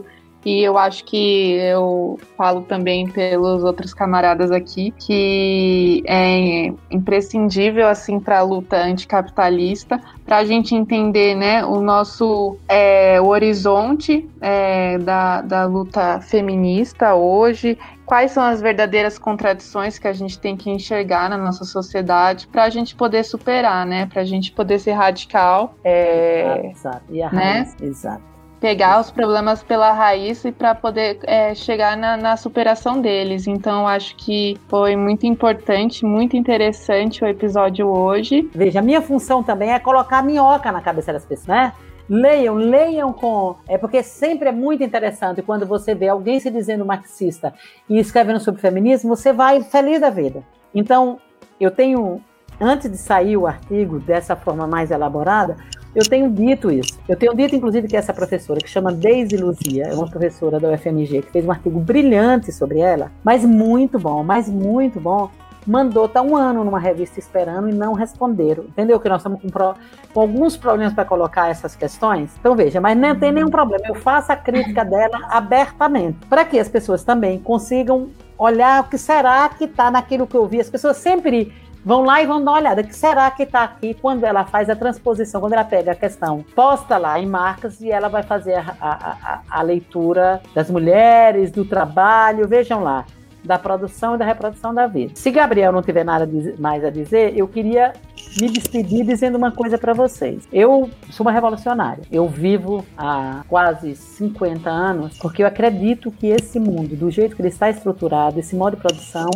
e eu acho que eu falo também pelos outros camaradas aqui que é imprescindível assim para a luta anticapitalista, para a gente entender, né, o nosso é, o horizonte é, da, da luta feminista hoje, quais são as verdadeiras contradições que a gente tem que enxergar na nossa sociedade para a gente poder superar, né, para a gente poder ser radical, é, exato. E a né? exato pegar os problemas pela raiz e para poder é, chegar na, na, superação deles. Então, acho que foi muito importante, muito interessante o episódio hoje. Veja, a minha função também é colocar minhoca na cabeça das pessoas, né? Leiam, leiam com. É porque sempre é muito interessante quando você vê alguém se dizendo marxista e escrevendo sobre feminismo, você vai feliz da vida. Então, eu tenho, antes de sair o artigo dessa forma mais elaborada, eu tenho dito isso. Eu tenho dito, inclusive, que essa professora, que chama Deise Luzia, é uma professora da UFMG, que fez um artigo brilhante sobre ela, mas muito bom, mas muito bom, mandou tá um ano numa revista esperando e não responderam. Entendeu que nós estamos com, pro, com alguns problemas para colocar essas questões? Então veja, mas não tem nenhum problema. Eu faço a crítica dela abertamente, para que as pessoas também consigam olhar o que será que está naquilo que eu vi. As pessoas sempre vão lá e vão dar uma olhada. O que será que está aqui quando ela faz a transposição, quando ela pega a questão, posta lá em marcas e ela vai fazer a, a, a, a leitura das mulheres, do trabalho. Vejam lá da produção e da reprodução da vida. Se Gabriel não tiver nada mais a dizer, eu queria me despedir dizendo uma coisa para vocês. Eu sou uma revolucionária. Eu vivo há quase 50 anos porque eu acredito que esse mundo, do jeito que ele está estruturado, esse modo de produção,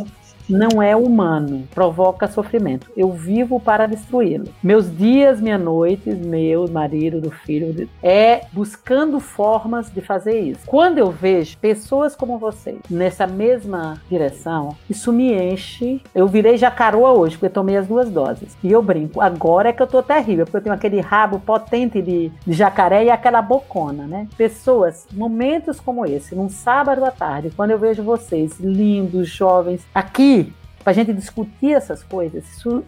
não é humano, provoca sofrimento. Eu vivo para destruí-lo. Meus dias, minha noites, meu marido, do filho, é buscando formas de fazer isso. Quando eu vejo pessoas como vocês nessa mesma direção, isso me enche. Eu virei jacaroa hoje, porque tomei as duas doses. E eu brinco, agora é que eu tô terrível, porque eu tenho aquele rabo potente de, de jacaré e aquela bocona, né? Pessoas, momentos como esse, num sábado à tarde, quando eu vejo vocês lindos, jovens, aqui para a gente discutir essas coisas,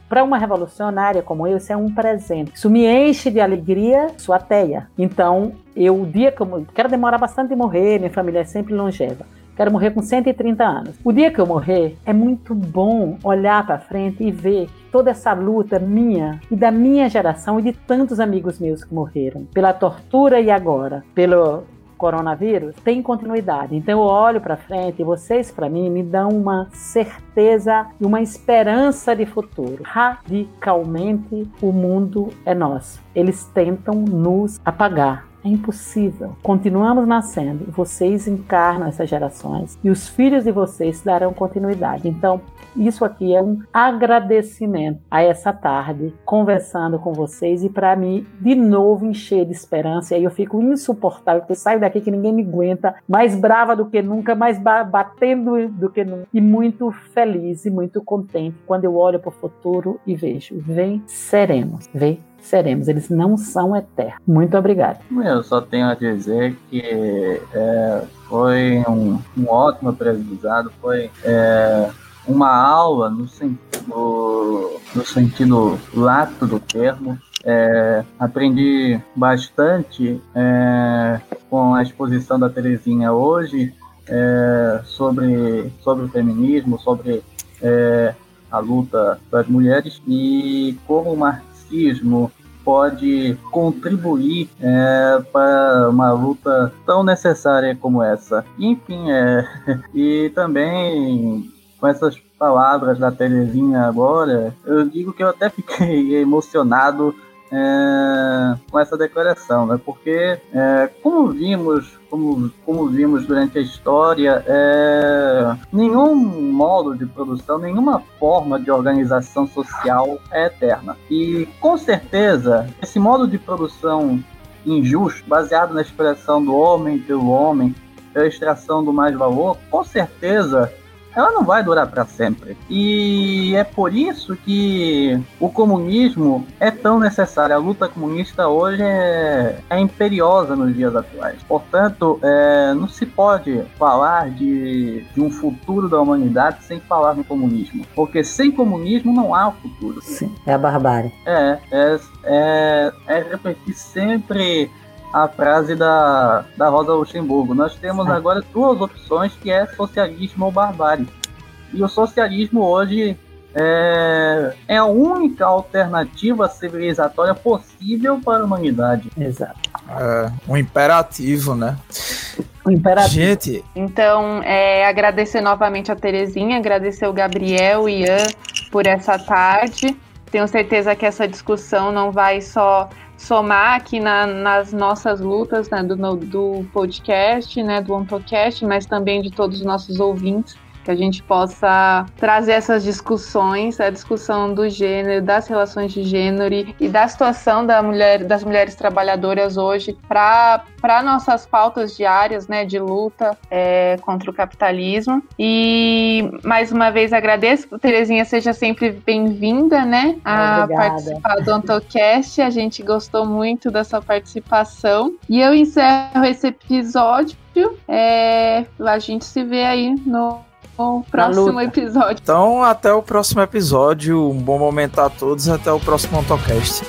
para uma revolucionária como eu, isso é um presente. Isso me enche de alegria, sou ateia. Então, eu, o dia que eu quero demorar bastante de morrer, minha família é sempre longeva. Quero morrer com 130 anos. O dia que eu morrer, é muito bom olhar para frente e ver toda essa luta minha e da minha geração e de tantos amigos meus que morreram pela tortura e agora pelo coronavírus tem continuidade. Então eu olho para frente e vocês para mim me dão uma certeza e uma esperança de futuro. Radicalmente o mundo é nosso. Eles tentam nos apagar. É impossível. Continuamos nascendo, vocês encarnam essas gerações e os filhos de vocês darão continuidade. Então, isso aqui é um agradecimento a essa tarde, conversando com vocês e para mim, de novo, encher de esperança. E aí eu fico insuportável, porque eu saio daqui que ninguém me aguenta, mais brava do que nunca, mais batendo do que nunca. E muito feliz e muito contente quando eu olho para o futuro e vejo, venceremos, venceremos. Eles não são eternos. Muito obrigado. Eu só tenho a dizer que é, foi um, um, ótimo aprendizado, foi é, uma aula no sentido, no sentido lato do termo. É, aprendi bastante é, com a exposição da Terezinha hoje é, sobre, sobre o feminismo, sobre é, a luta das mulheres e como o marxismo pode contribuir é, para uma luta tão necessária como essa. Enfim, é, e também com essas palavras da Terezinha agora, eu digo que eu até fiquei emocionado é, com essa declaração, né? Porque é, como vimos, como, como vimos durante a história, é, nenhum modo de produção, nenhuma forma de organização social é eterna. E com certeza esse modo de produção injusto, baseado na expressão do homem pelo homem, pela extração do mais valor, com certeza ela não vai durar para sempre. E é por isso que o comunismo é tão necessário. A luta comunista hoje é, é imperiosa nos dias atuais. Portanto, é, não se pode falar de, de um futuro da humanidade sem falar no comunismo. Porque sem comunismo não há futuro. Sim, é a barbárie. É, é, é, é repetir sempre a frase da, da Rosa Luxemburgo. Nós temos agora duas opções que é socialismo ou barbárie. E o socialismo hoje é, é a única alternativa civilizatória possível para a humanidade. Exato. É, um imperativo, né? Um imperativo. Gente. Então, é, agradecer novamente a Terezinha, agradecer o Gabriel e Ian por essa tarde tenho certeza que essa discussão não vai só somar aqui na, nas nossas lutas né, do, no, do podcast, né, do OntoCast, mas também de todos os nossos ouvintes que a gente possa trazer essas discussões, a discussão do gênero, das relações de gênero e da situação da mulher, das mulheres trabalhadoras hoje para nossas pautas diárias né, de luta é, contra o capitalismo. E mais uma vez agradeço, Terezinha, seja sempre bem-vinda né, a Obrigada. participar do Antocast. A gente gostou muito da sua participação. E eu encerro esse episódio. É, a gente se vê aí no o próximo episódio. Então, até o próximo episódio. Um bom momento a todos. Até o próximo Autocast.